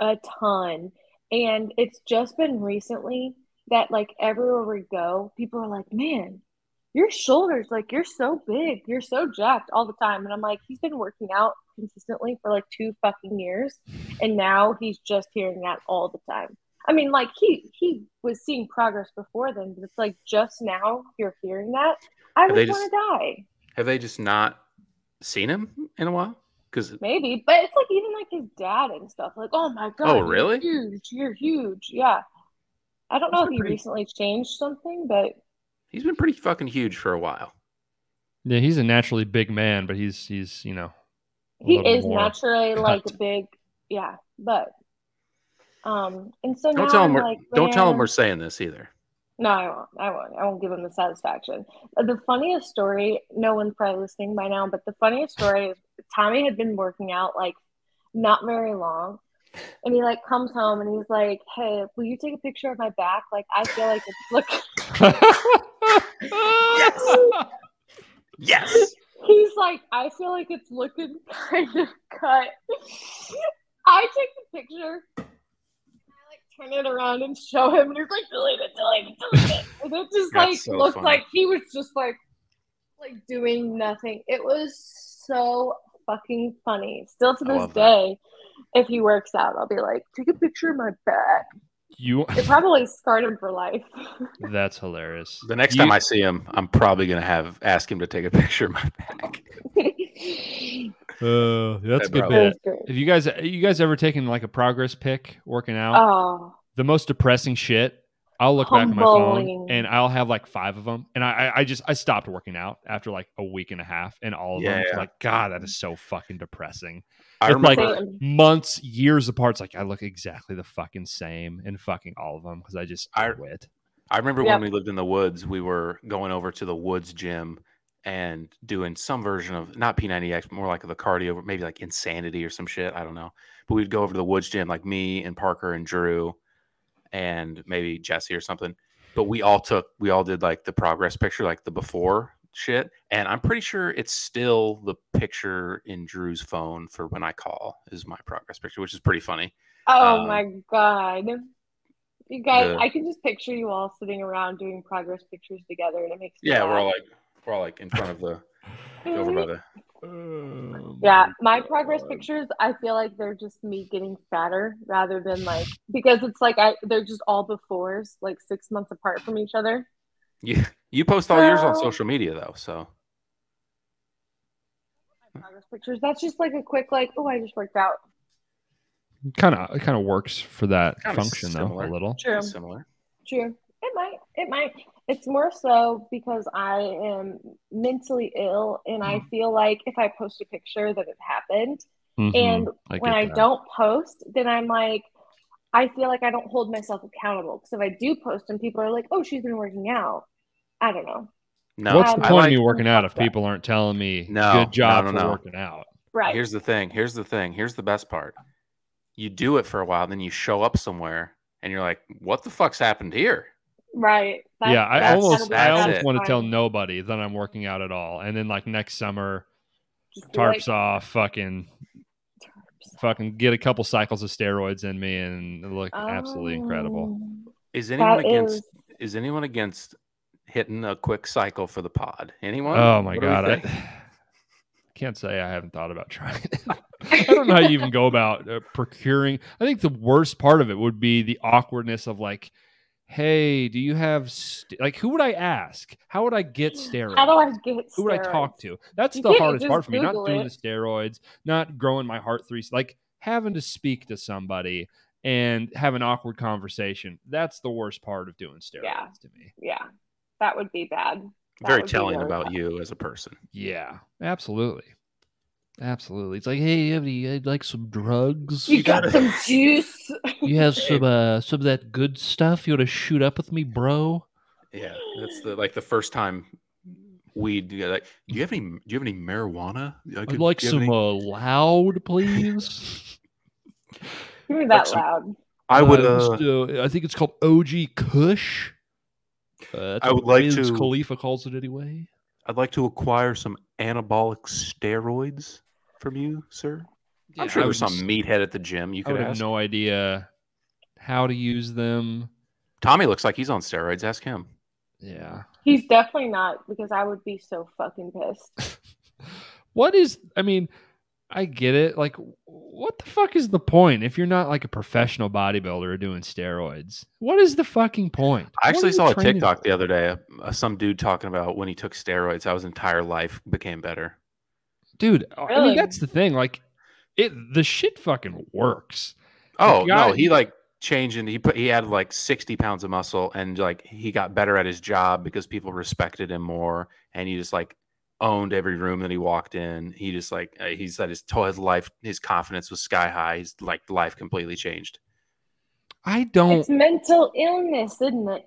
a ton, and it's just been recently that like everywhere we go, people are like, "Man, your shoulders, like you're so big, you're so jacked all the time." And I'm like, he's been working out consistently for like two fucking years, and now he's just hearing that all the time. I mean, like he he was seeing progress before then, but it's like just now you're hearing that. I Are they would want to die, Have they just not seen him in a while? Because maybe. But it's like even like his dad and stuff. Like, oh my god, Oh, you're really? huge, you're huge. Yeah. I don't know if he pretty- recently changed something, but he's been pretty fucking huge for a while. Yeah, he's a naturally big man, but he's he's you know he is more naturally like big. Yeah, but um, and so Don't now tell him I'm we're like, don't tell him man- we're saying this either. No, I won't. I won't. I won't give him the satisfaction. Uh, The funniest story, no one's probably listening by now, but the funniest story is Tommy had been working out like not very long. And he like comes home and he's like, Hey, will you take a picture of my back? Like I feel like it's look Yes. yes. he's like, I feel like it's looking kind of cut. I take the picture and I like turn it around and show him and he's like, delete it, delete it, delete it. And it just like so looked funny. like he was just like like doing nothing. It was so fucking funny. Still to this love that. day. if he works out, I'll be like, take a picture of my back. You It probably scarred him for life. that's hilarious. The next You- time I see him, I'm probably gonna have ask him to take a picture of my back. Uh, that's a good bro. bit. Have you guys you guys ever taken like a progress pic working out? Oh, the most depressing shit. I'll look back at my phone and I'll have like five of them, and I, I, I just I stopped working out after like a week and a half, and all of them Yeah. like God, that is so fucking depressing. I It's like- remember. same. Months, years apart, it's like I look exactly the fucking same in fucking all of them because I just I- quit. I remember Yep. when we lived in the woods, we were going over to the woods gym and doing some version of not P90X, but more like the cardio, maybe like insanity or some shit. I don't know. But we'd go over to the woods gym, like me and Parker and Drew and maybe Jesse or something. But we all took, we all did like the progress picture, like the before shit. And I'm pretty sure it's still the picture in Drew's phone for when I call is my progress picture, which is pretty funny. Oh Um, my god. You guys, the- I can just picture you all sitting around doing progress pictures together, and it makes me Yeah, we're all like, we're all like in front of the, over by the, Yeah, um, my my progress God. pictures, I feel like they're just me getting fatter rather than like because it's like I they're just all befores, like six months apart from each other. You you post all yours on social media though, so My progress pictures. That's just like a quick like, oh, I just worked out. Kind of it kind of works for that Kinda function though a little. True. similar. True. It might. It might. It's more so because I am mentally ill and I Mm. feel like if I post a picture that it happened Mhm, and I when I that. don't post, then I'm like I feel like I don't hold myself accountable because if I do post and people are like, "Oh, she's been working out," I don't know. No, What's the I point like, of me working out if people aren't telling me No, good job no, no, for working out? Right. here's the thing. Here's the thing. Here's the best part. You do it for a while, then you show up somewhere, and you're like, "What the fuck's happened here?" Right. That's- yeah, I almost I almost want to tell nobody that I'm working out at all, and then like next summer, Just tarps like, off, fucking fucking get a couple cycles of steroids in me, and look absolutely incredible. "Oh, Is anyone that against? is- Is anyone against hitting a quick cycle for the pod? Anyone? Oh my What god, I can't say I haven't thought about trying it. I don't know how you even go about uh, procuring. I think the worst part of it would be the awkwardness of like, hey, do you have st-? like who would I ask? How would I get steroids? How do I get who would I talk to? That's You the hardest part for me. Not doing it. the steroids, not growing my heart three, like having to speak to somebody and have an awkward conversation. That's the worst part of doing steroids Yeah. to me. Yeah, that would be bad. That Very telling really about bad. you as a person. Yeah, absolutely. Absolutely. It's like, hey, you have any, I'd like some drugs. You got some juice. You have some uh some of that good stuff you want to shoot up with me, bro? Yeah, that's the like the first time weed. yeah, Like, do you have any? Do you have any marijuana? I I'd could- like do you have some any- uh, loud, please. Give me that some- loud. I would. Uh, Uh, uh, I think it's called OG Kush. Uh, I would like Wiz to- Khalifa calls it anyway. I'd like to acquire some anabolic steroids from you, sir. I'm sure I there's some just- meathead at the gym you I could would have no idea how to use them. Tommy looks like he's on steroids. Ask him. Yeah. He's definitely not because I would be so fucking pissed. what is i mean i get it like what the fuck is the point if you're not like a professional bodybuilder doing steroids what is the fucking point I actually saw a TikTok for? the other day. Uh, some dude talking about when he took steroids, how his entire life became better. Dude i mean that's the thing like it the shit fucking works Oh guy- no, he like changed and he put he had like 60 pounds of muscle and like he got better at his job because people respected him more and he just like owned every room that he walked in. He just like uh, he said his his life his confidence was sky high. His like life completely changed. i don't It's mental illness, isn't it?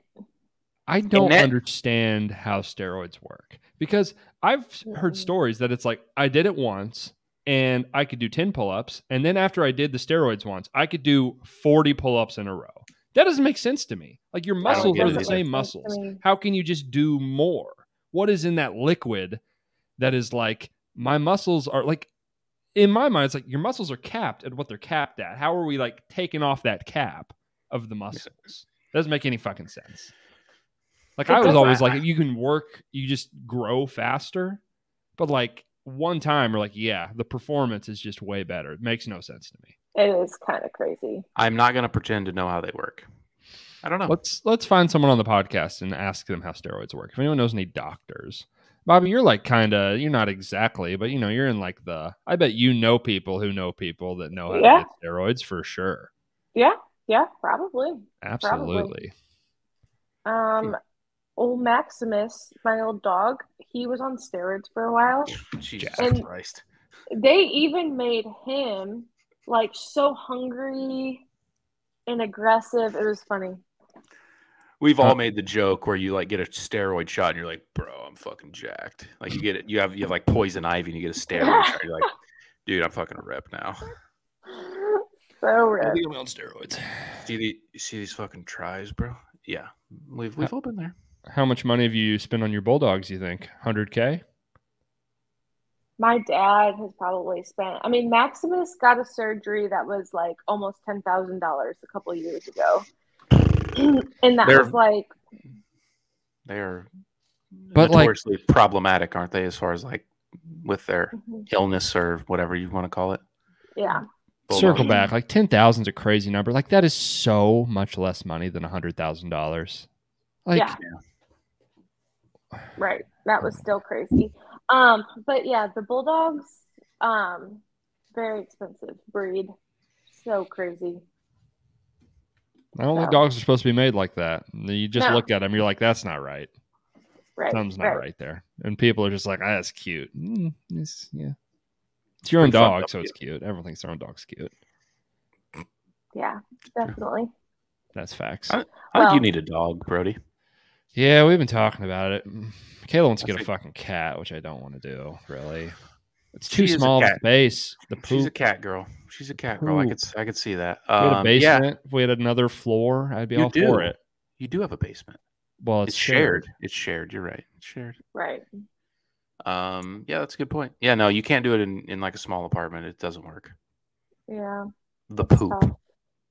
I don't that- understand how steroids work because I've heard mm-hmm. stories that it's like I did it once and I could do 10 pull ups. And then after I did the steroids once, I could do 40 pull ups in a row. That doesn't make sense to me. Like your muscles are the same Makes sense to muscles. How can you just do more? What is in that liquid that is like my muscles are like, in my mind, it's like your muscles are capped at what they're capped at. How are we like taking off that cap of the muscles? Doesn't make any fucking sense. Like It I was always like, you can work, you just grow faster, but like one time we're like, yeah, the performance is just way better. It makes no sense to me. It is kind of crazy. I'm not going to pretend to know how they work. I don't know. Let's let's find someone on the podcast and ask them how steroids work. If anyone knows any doctors, Bobby, you're like kind of you're not exactly, but you know you're in like the. I bet you know people who know people that know how Yeah. to get steroids for sure. Yeah, yeah, probably. Absolutely. Um, old Maximus, my old dog, he was on steroids for a while. Jesus And- Christ. They even made him like so hungry and aggressive. It was funny. We've Uh, all made the joke where you like get a steroid shot and you're like, bro, I'm fucking jacked. Like you get it, you have you have like poison ivy and you get a steroid shot. You're like, dude, I'm fucking ripped now. So I red. think I'm on steroids. See the you see these fucking tries, bro? Yeah. We've we've all been there. How much money have you spent on your bulldogs? You think 100k? My dad has probably spent. I mean, Maximus got a surgery that was like almost ten thousand dollars a couple years ago, and that They're- was like They are But, like- notoriously problematic, aren't they, as far as like with their mhm, illness or whatever you want to call it? yeah, Circle back, like 10,000 is a crazy number. Like that is so much less money than a $100,000. Like yeah, right. That was still crazy. Um, but yeah, the bulldogs, um, very expensive breed. So crazy. I don't think dogs are supposed to be made like that. You just No. look at them, you're like, that's not right. Right. Something's not right. right. there. And people are just like, ah, that's cute. Mm, it's, yeah. It's your own Pretty fucked dog, up so it's cute. Everyone thinks their own dog's cute. Yeah, definitely. That's facts. I- I think you need a dog, Brody. Yeah, we've been talking about it. Kayla wants to get a fucking cat, which I don't want to do, really. It's too She small of a space. The poop. She's a cat girl. She's a cat girl. I could I could see that. If we had a Um, yeah, basement, if we had another floor, I'd be You all for it. you do have a basement. Well, It's, it's, shared. It's shared. You're right. It's shared. Right. Um, yeah, that's a good point. Yeah, no, you can't do it in, in like a small apartment. It doesn't work. Yeah. The poop. tough.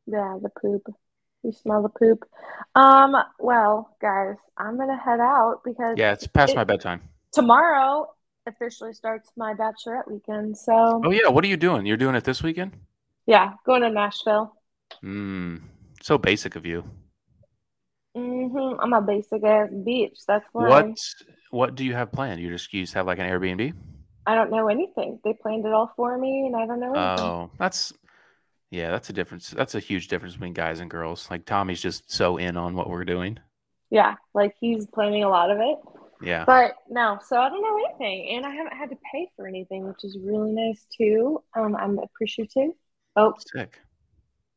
Yeah, the poop. You smell the poop. Um, well, guys, I'm gonna head out because Yeah, it's past it- my bedtime. tomorrow officially starts my bachelorette weekend. So Oh yeah, what are you doing? You're doing it this weekend? yeah, going to Nashville. Mm, so basic of you. Mm-hmm. I'm a basic ass bitch. That's why What what do you have planned? You just you just have like an Airbnb? I don't know anything. They planned it all for me, and I don't know anything. Oh, that's yeah, that's a difference. That's a huge difference between guys and girls. Like Tommy's just so in on what we're doing. yeah, like he's planning a lot of it. Yeah. But no, so I don't know anything, and I haven't had to pay for anything, which is really nice too. Um, I'm appreciative. Oh, Sick.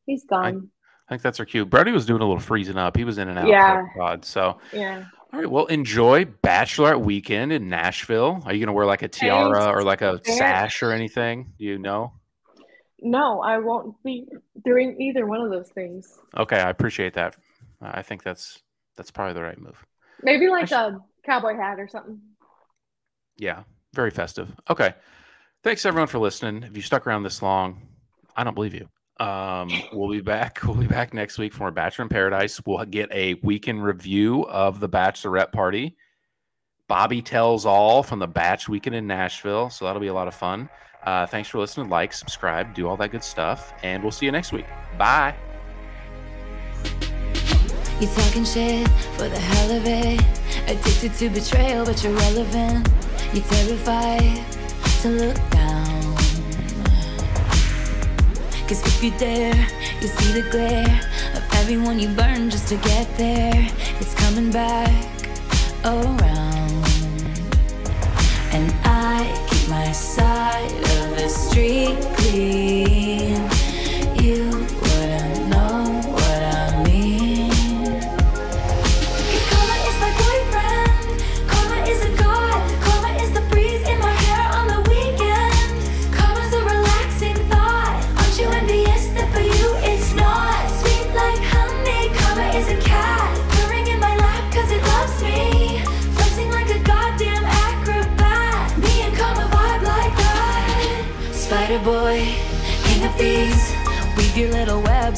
he's gone. I think that's our cue. Brody was doing a little freezing up. He was in and out Yeah. pod. So yeah. all right, well, enjoy Bachelorette weekend in Nashville. Are you gonna wear like a tiara or like a sash or anything? Do you know? No, I won't be doing either one of those things. Okay, I appreciate that. I think that's that's probably the right move. Maybe like a cowboy hat or something. Yeah, very festive. Okay. Thanks everyone for listening. If you stuck around this long, I don't believe you. Um, we'll be back. We'll be back next week for Bachelor in Paradise. We'll get a weekend review of the Bachelorette party. Bobby tells all from the Batch weekend in Nashville. So that'll be a lot of fun. Uh, thanks for listening. Like, subscribe, do all that good stuff. And we'll see you next week. Bye. You talking shit for the hell of it. Addicted to betrayal, but you're relevant. You're terrified to look down. Cause if you dare, you see the glare of everyone you burn just to get there. It's coming back around. And my side of the street clean.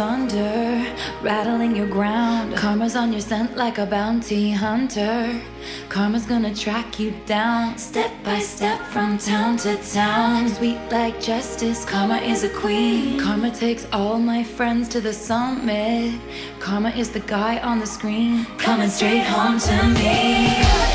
thunder, rattling your ground. Karma's on your scent like a bounty hunter. Karma's gonna track you down, step by step from town to town. Sweet like justice, karma is a queen. Karma takes all my friends to the summit. Karma is the guy on the screen, coming straight home to me.